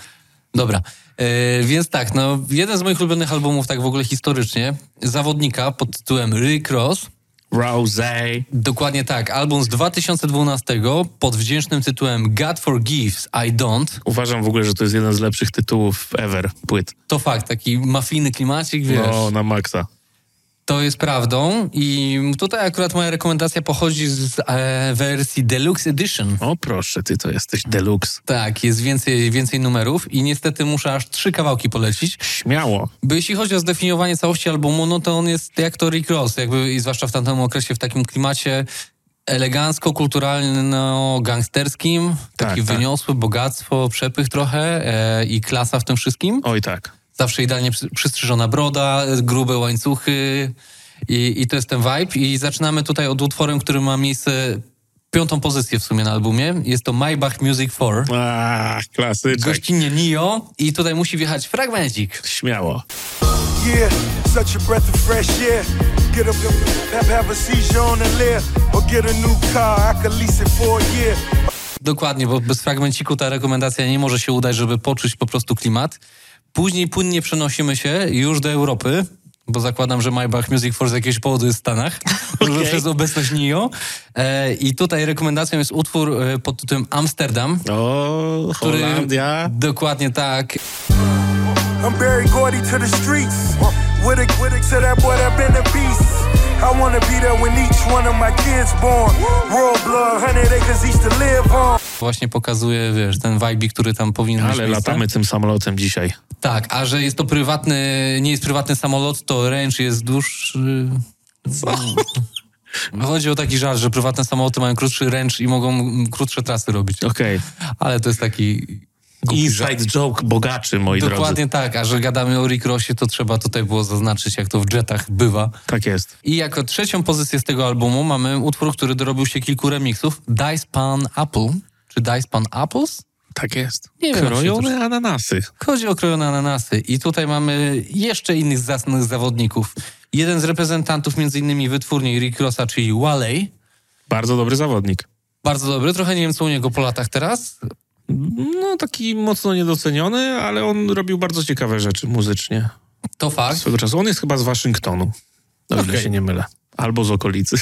Dobra. E, więc tak, no, jeden z moich ulubionych albumów, tak w ogóle historycznie, zawodnika pod tytułem Rick Ross. Rose. Dokładnie tak, album z 2012 pod wdzięcznym tytułem God Forgives, I Don't. Uważam w ogóle, że to jest jeden z lepszych tytułów ever płyt. To fakt, taki mafijny klimacik, wiesz. No, na maksa. To jest prawdą i tutaj akurat moja rekomendacja pochodzi z e, wersji Deluxe Edition. O proszę, ty to jesteś deluxe. Tak, jest więcej, więcej numerów i niestety muszę aż trzy kawałki polecić. Śmiało. Bo jeśli chodzi o zdefiniowanie całości albumu, no to on jest jak to Rick Ross, jakby i zwłaszcza w tamtym okresie w takim klimacie elegancko-kulturalno-gangsterskim. Tak, taki tak. wyniosły, bogactwo, przepych trochę e, i klasa w tym wszystkim. Oj tak. Zawsze idealnie przy- przystrzyżona broda, grube łańcuchy i, i to jest ten vibe. I zaczynamy tutaj od utworem, który ma miejsce piątą pozycję w sumie na albumie. Jest to Maybach Music 4. A, klasyczek. Gościnnie Nio i tutaj musi wjechać fragmencik. Śmiało. Yeah, such a breath of fresh air Get up, have, have a seizure on the lair Or get a new car, I could lease it for a year Dokładnie, bo bez fragmenciku ta rekomendacja nie może się udać, żeby poczuć po prostu klimat. Później płynnie przenosimy się już do Europy, bo zakładam, że Maybach Music for z jakiegoś powodu jest w Stanach, może przez obecność NIO. E, I tutaj rekomendacją jest utwór e, pod tytułem Amsterdam, O, który... Holandia. Dokładnie tak. I'm Barry Gordy to the streets With a, with to that boy that been a beast I wanna be there when each one of my kids born Royal blood, 100 acres each to live on Właśnie pokazuje, wiesz, ten vibe, który tam powinien Ale miejsce. latamy tym samolotem dzisiaj. Tak, a że jest to prywatny, nie jest prywatny samolot, to range jest dłuższy. Chodzi o taki żart, że prywatne samoloty mają krótszy range i mogą krótsze trasy robić. Okej. Ale to jest taki głupi żart. Inside joke bogaczy, moi Dokładnie drodzy. tak, a że gadamy o Rick Rossie, to trzeba tutaj było zaznaczyć, jak to w jetach bywa. Tak jest. I jako trzecią pozycję z tego albumu mamy utwór, który dorobił się kilku remixów. Dice Pan Apple, czy Dice Pan Apples? Tak jest. Nie wiem, Krojone ananasy. Chodzi o krojone ananasy. I tutaj mamy jeszcze innych zacnych zawodników. Jeden z reprezentantów między innymi wytwórni Rick Rossa, czyli Walley. Bardzo dobry zawodnik. Bardzo dobry. Trochę nie wiem, co u niego po latach teraz. No, taki mocno niedoceniony, ale on robił bardzo ciekawe rzeczy muzycznie. To fakt. Swego czasu. On jest chyba z Waszyngtonu, o ile Okej. się nie mylę. Albo z okolicy.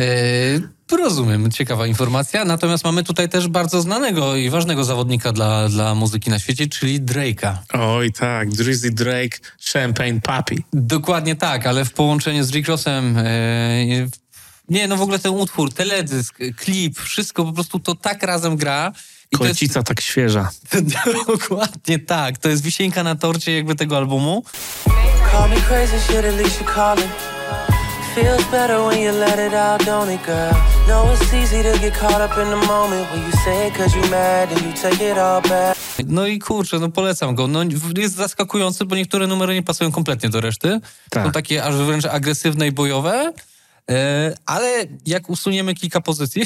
Eee, rozumiem, ciekawa informacja. Natomiast mamy tutaj też bardzo znanego i ważnego zawodnika dla, dla muzyki na świecie, czyli Drake'a. Oj tak, Drizzy Drake, Champagne Papi. Dokładnie tak, ale w połączeniu z Rick Rossem... eee, nie, no w ogóle ten utwór, teledysk, klip, wszystko po prostu to tak razem gra. I to jest, Kolecica tak świeża. Dokładnie tak. To jest wisienka na torcie jakby tego albumu. Call me crazy, shit, at least you're calling. Feels better when you let it out, don't it, girl? Know it's easy to get caught up in the moment when you say it cause you mad and you take it all back. No i kurczę, no polecam go. No jest zaskakujący, bo niektóre numery nie pasują kompletnie do reszty. Tak. Są takie aż wręcz agresywne i bojowe. E, ale jak usuniemy kilka pozycji,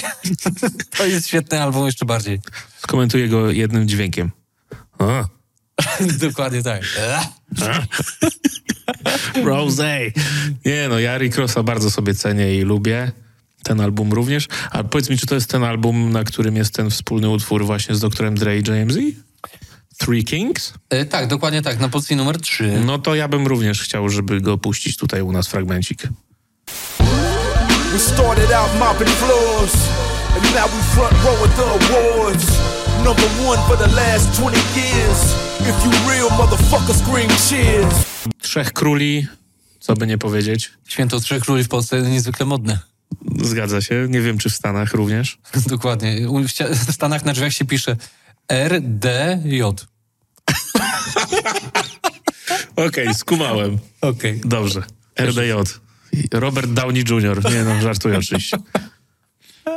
to jest świetny album jeszcze bardziej. Skomentuję go jednym dźwiękiem. O, Dokładnie tak. Rose. Nie no, ja Rick Rossa bardzo sobie cenię i lubię. Ten album również. A powiedz mi, czy to jest ten album, na którym jest ten wspólny utwór właśnie z doktorem Dre i JMZ? Three Kings? E, tak, dokładnie tak. Na pozycji numer 3. No to ja bym również chciał, żeby go puścić tutaj u nas fragmencik. We started out mopping floors And now we front row at the awards. Number one for the last 20 years. If you real motherfucker scream cheers. Trzech króli, co by nie powiedzieć. Święto Trzech Króli w Polsce niezwykle modne. Zgadza się. Nie wiem, czy w Stanach również. Dokładnie. U- W ścia- w Stanach na drzwiach się pisze RDJ. Okej, skumałem. Okej. Dobrze. RDJ. Robert Downey Jr. Nie no, żartuję oczywiście.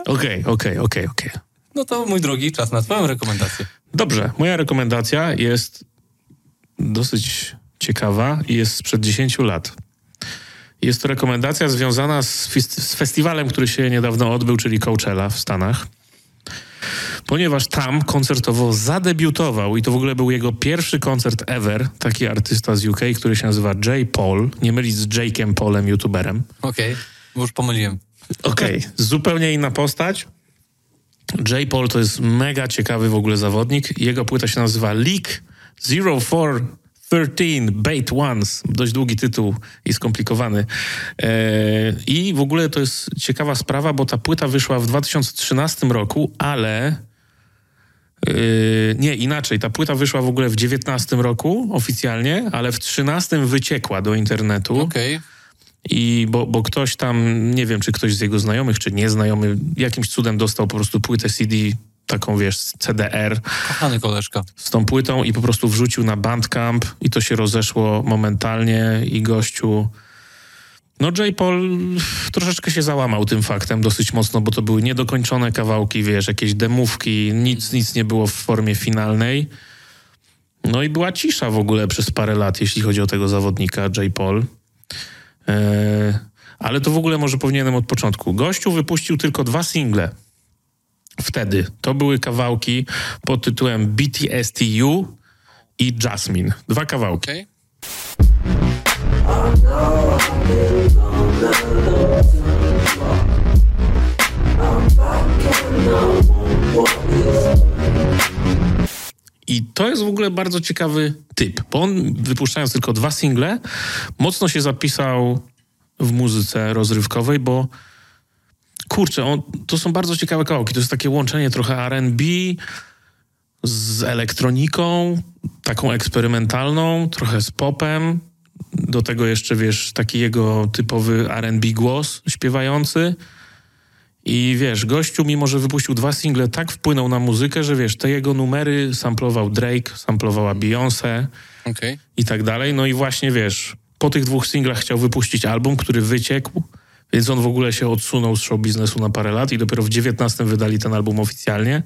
Okej, okej, okej, okej. No to mój drogi, czas na twoją rekomendację. Dobrze, moja rekomendacja jest dosyć ciekawa i jest sprzed 10 lat. Jest to rekomendacja związana z, z festiwalem, który się niedawno odbył, czyli Coachella w Stanach. Ponieważ tam koncertowo zadebiutował i to w ogóle był jego pierwszy koncert ever, taki artysta z UK, który się nazywa J. Paul, nie mylić z Jake'em Paulem, youtuberem. Okej, bo już pomyliłem. Okej, zupełnie inna postać. J. Paul to jest mega ciekawy w ogóle zawodnik. Jego płyta się nazywa Leak 0413 Bait Ones. Dość długi tytuł i skomplikowany. E, I w ogóle to jest ciekawa sprawa, bo ta płyta wyszła w 2013 roku, ale Yy, nie, inaczej. Ta płyta wyszła w ogóle w 19 roku oficjalnie, ale w 13 wyciekła do internetu. Okej. I bo, bo ktoś tam, nie wiem, czy ktoś z jego znajomych, czy nieznajomy, jakimś cudem dostał po prostu płytę CD, taką wiesz, CDR Kochany koleżka. z tą płytą i po prostu wrzucił na Bandcamp i to się rozeszło momentalnie i gościu... No J. Paul troszeczkę się załamał tym faktem dosyć mocno, bo to były niedokończone kawałki, wiesz, jakieś demówki, nic, nic nie było w formie finalnej. No i była cisza w ogóle przez parę lat, jeśli chodzi o tego zawodnika J. Paul. Eee, ale to w ogóle może powinienem od początku. Gościu wypuścił tylko dwa single. Wtedy to były kawałki pod tytułem BTSTU i Jasmine. Dwa kawałki. Okej. I to jest w ogóle bardzo ciekawy typ, bo on wypuszczając tylko dwa single, mocno się zapisał w muzyce rozrywkowej, bo kurczę, on, to są bardzo ciekawe kawałki. To jest takie łączenie trochę R&B z elektroniką, taką eksperymentalną, trochę z popem. Do tego jeszcze, wiesz, taki jego typowy R&B głos śpiewający. I wiesz, gościu, mimo że wypuścił dwa single, tak wpłynął na muzykę, że wiesz, te jego numery samplował Drake, samplowała Beyoncé Okej. i tak dalej. No i właśnie wiesz, po tych dwóch singlach chciał wypuścić album, który wyciekł, więc on w ogóle się odsunął z show biznesu na parę lat i dopiero w 19 wydali ten album oficjalnie.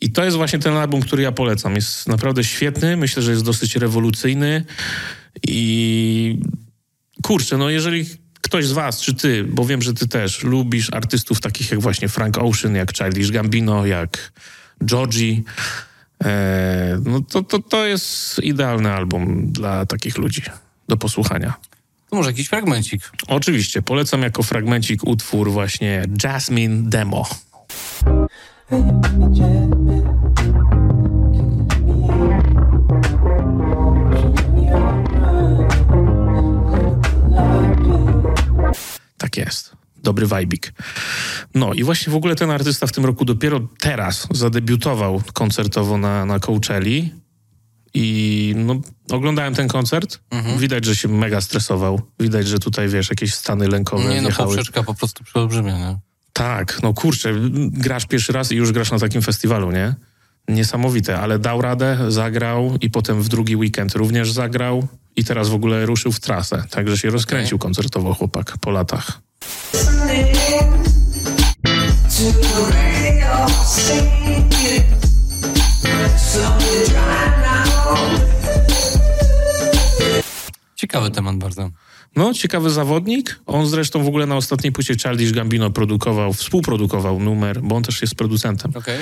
I to jest właśnie ten album, który ja polecam. Jest naprawdę świetny, myślę, że jest dosyć rewolucyjny i kurczę, no jeżeli ktoś z was, czy ty, bo wiem, że ty też lubisz artystów takich jak właśnie Frank Ocean, jak Childish Gambino, jak Georgie, e, no to, to, to jest idealny album dla takich ludzi do posłuchania. To może jakiś fragmencik. Oczywiście, polecam jako fragmencik utwór właśnie Jasmine Demo. Tak jest. Dobry wajbik. No i właśnie w ogóle ten artysta w tym roku dopiero teraz zadebiutował koncertowo na, na Coachelli i no, oglądałem ten koncert. Widać, że się mega stresował. Widać, że tutaj, wiesz, jakieś stany lękowe Nie no, wjechały. poprzeczka po prostu przeolbrzymia, nie? Tak, no kurczę, grasz pierwszy raz i już grasz na takim festiwalu, nie? Niesamowite, ale dał radę, zagrał i potem w drugi weekend również zagrał i teraz w ogóle ruszył w trasę. Także się rozkręcił koncertowo chłopak po latach. Ciekawy temat bardzo. No, ciekawy zawodnik. On zresztą w ogóle na ostatniej płycie Childish Gambino produkował, współprodukował numer, bo on też jest producentem. Okej.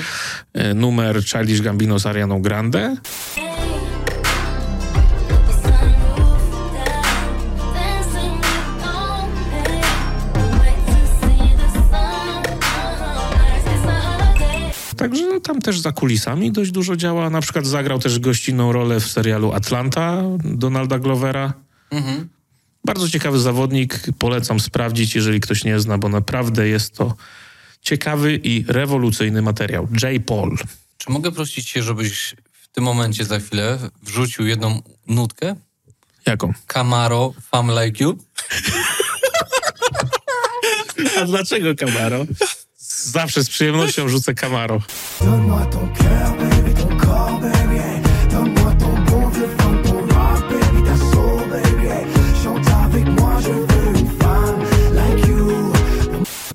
E, Numer Childish Gambino z Arianą Grande. Tam też za kulisami dość dużo działa. Na przykład zagrał też gościnną rolę w serialu Atlanta Donalda Glovera. Bardzo ciekawy zawodnik. Polecam sprawdzić, jeżeli ktoś nie zna, bo naprawdę jest to ciekawy i rewolucyjny materiał. J. Paul. Czy mogę prosić cię, żebyś w tym momencie za chwilę wrzucił jedną nutkę? Jaką? Camaro, Fam Like You? A dlaczego Camaro? Zawsze z przyjemnością rzucę Camaro.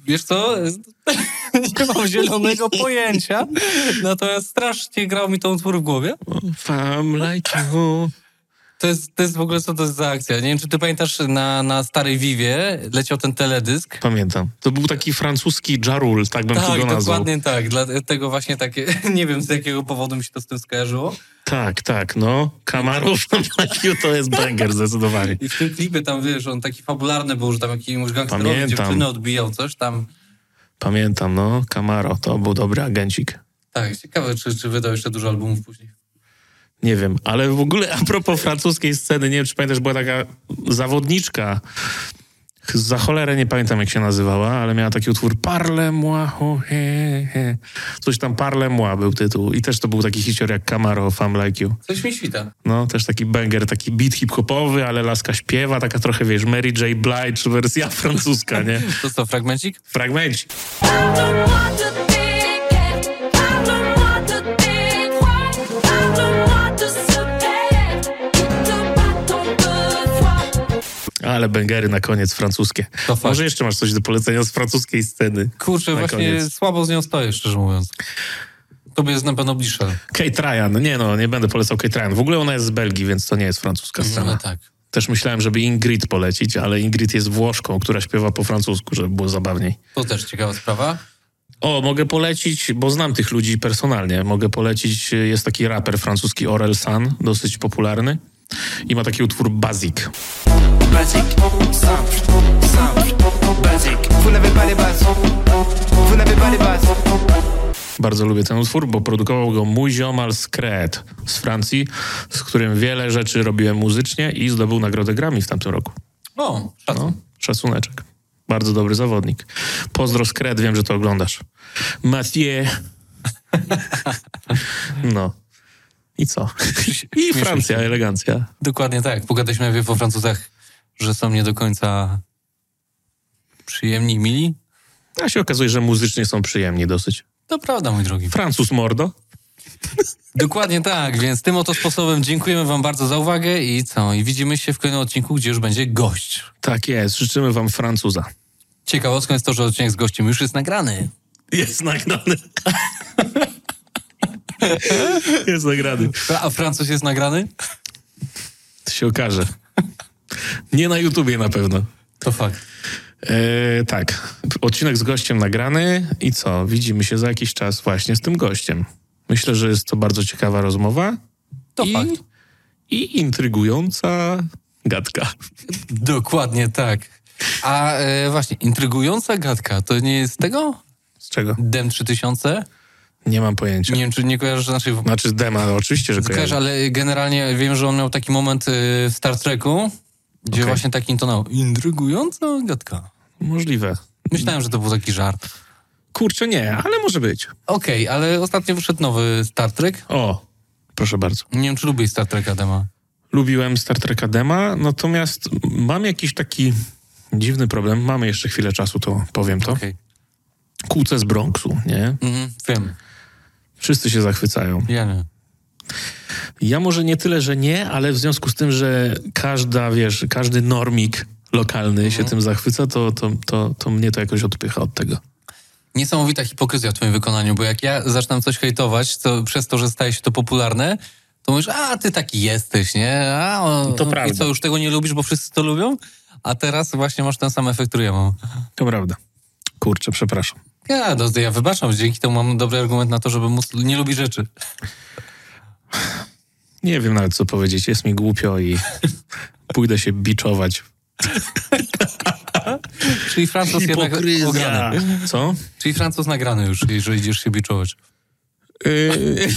Wiesz co? Nie mam zielonego pojęcia. Natomiast strasznie grał mi tą utwór w głowie. Fam like you. To jest, to jest w ogóle co to jest za akcja. Nie wiem, czy ty pamiętasz, na, na starej Vivie leciał ten teledysk. Pamiętam. To był taki francuski jarul, tak bym tak, to go nazwał. dokładnie tak. Dlatego właśnie takie, nie wiem z jakiego powodu mi się to z tym skojarzyło. Tak, tak, no. You to jest banger zdecydowanie. I w tym klipie tam, wiesz, on taki fabularny był, że tam jakiemuś gangsterowi Pamiętam. dziewczynę odbijał, coś tam. Pamiętam, no. Camaro to był dobry agencik. Tak, ciekawe, czy, czy wydał jeszcze dużo albumów później. Nie wiem, ale w ogóle a propos francuskiej sceny, nie wiem, czy pamiętasz, była taka zawodniczka, za cholerę nie pamiętam, jak się nazywała, ale miała taki utwór Parle moi, oh, he, he. Coś tam Parle moi był tytuł i też to był taki hicior jak Camaro, Fam Like You. Coś mi świta. No, też taki banger, taki beat hip-hopowy, ale laska śpiewa, taka trochę, wiesz, Mary J. Blige wersja francuska, nie? To co, fragmencik? Fragmenci. Ale bęgery na koniec francuskie. To fakt. Może jeszcze masz coś do polecenia z francuskiej sceny? Kurczę, właśnie koniec. słabo z nią stoję, szczerze mówiąc. Tobie jest na pewno bliższa. Kate Ryan. Nie no, nie będę polecał Kate Ryan. W ogóle ona jest z Belgii, więc to nie jest francuska scena. No tak. Też myślałem, żeby Ingrid polecić, ale Ingrid jest Włoszką, która śpiewa po francusku, żeby było zabawniej. To też ciekawa sprawa. O, mogę polecić, bo znam tych ludzi personalnie. Mogę polecić, jest taki raper francuski Orel San, dosyć popularny. I ma taki utwór Basic. Basic, simple, simple, basic. Vous n'avez pas les bases. Vous n'avez pas les bases. Bardzo lubię ten utwór, bo produkował go mój ziomal Skret z Francji, z którym wiele rzeczy robiłem muzycznie i zdobył nagrodę Grammy w tamtym roku. O, szacun. No, szacuneczek. Bardzo dobry zawodnik. Pozdro Skret, wiem, że to oglądasz. Mathieu. No. I co? I Francja, elegancja. Dokładnie tak. Pogadaliśmy po Francuzach, że są nie do końca przyjemni i mili. A się okazuje, że muzycznie są przyjemni dosyć. To prawda, mój drogi. Francuz mordo. Dokładnie tak, więc tym oto sposobem dziękujemy wam bardzo za uwagę i co? I widzimy się w kolejnym odcinku, gdzie już będzie gość. Tak jest. Życzymy wam Francuza. Ciekawostką jest to, że odcinek z gościem już jest nagrany. Jest nagrany. jest nagrany. A Francuz jest nagrany? To się okaże. Nie na YouTubie na pewno. To fakt. E, tak. Odcinek z gościem nagrany i co? Widzimy się za jakiś czas właśnie z tym gościem. Myślę, że jest to bardzo ciekawa rozmowa. To I, fakt. I intrygująca gadka. Dokładnie tak. A e, właśnie, intrygująca gadka, to nie jest tego? Z czego? Dem 3000? Nie mam pojęcia. Nie wiem, czy nie kojarzysz naszej... Znaczy z Dema, no oczywiście, że Kojarzę, ale generalnie wiem, że on miał taki moment y, w Star Treku, gdzie Okej. właśnie taki intonował. Intrygująca gadka. Możliwe. Myślałem, że to był taki żart. Kurczę, nie, ale może być. Okej, ale ostatnio wyszedł nowy Star Trek. O, proszę bardzo. Nie wiem, czy lubisz Star Treka Dema. Lubiłem Star Treka Dema, natomiast mam jakiś taki dziwny problem. Mamy jeszcze chwilę czasu, to powiem to. Kłócę z Bronxu, nie? Mhm, wiem. Wszyscy się zachwycają. Ja nie. Ja może nie tyle, że nie, ale w związku z tym, że każda, wiesz, każdy normik lokalny się tym zachwyca, to, to, to, to mnie to jakoś odpycha od tego. Niesamowita hipokryzja w twoim wykonaniu, bo jak ja zaczynam coś hejtować, to przez to, że staje się to popularne, to mówisz, a ty taki jesteś, nie? A, o, To prawda. I co, już tego nie lubisz, bo wszyscy to lubią? A teraz właśnie masz ten sam efekt, który ja mam. To prawda. Kurczę, przepraszam. Ja, no, ja wybaczam, dzięki temu mam dobry argument na to, żeby móc nie lubić rzeczy. Nie wiem nawet, co powiedzieć. Jest mi głupio i pójdę się biczować. Czyli Francuz jednak ograny. Co? Czyli Francuz nagrany już, jeżeli idziesz się biczować. Yy,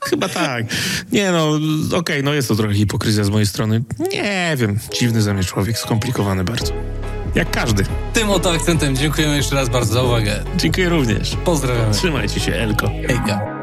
Chyba tak. Nie no, okej, no jest to trochę hipokryzja z mojej strony. Nie wiem, dziwny ze mnie człowiek, skomplikowany bardzo. Jak każdy. Tym oto akcentem dziękujemy jeszcze raz bardzo za uwagę. Dziękuję również. Pozdrawiamy. Trzymajcie się, Elko. Hejka.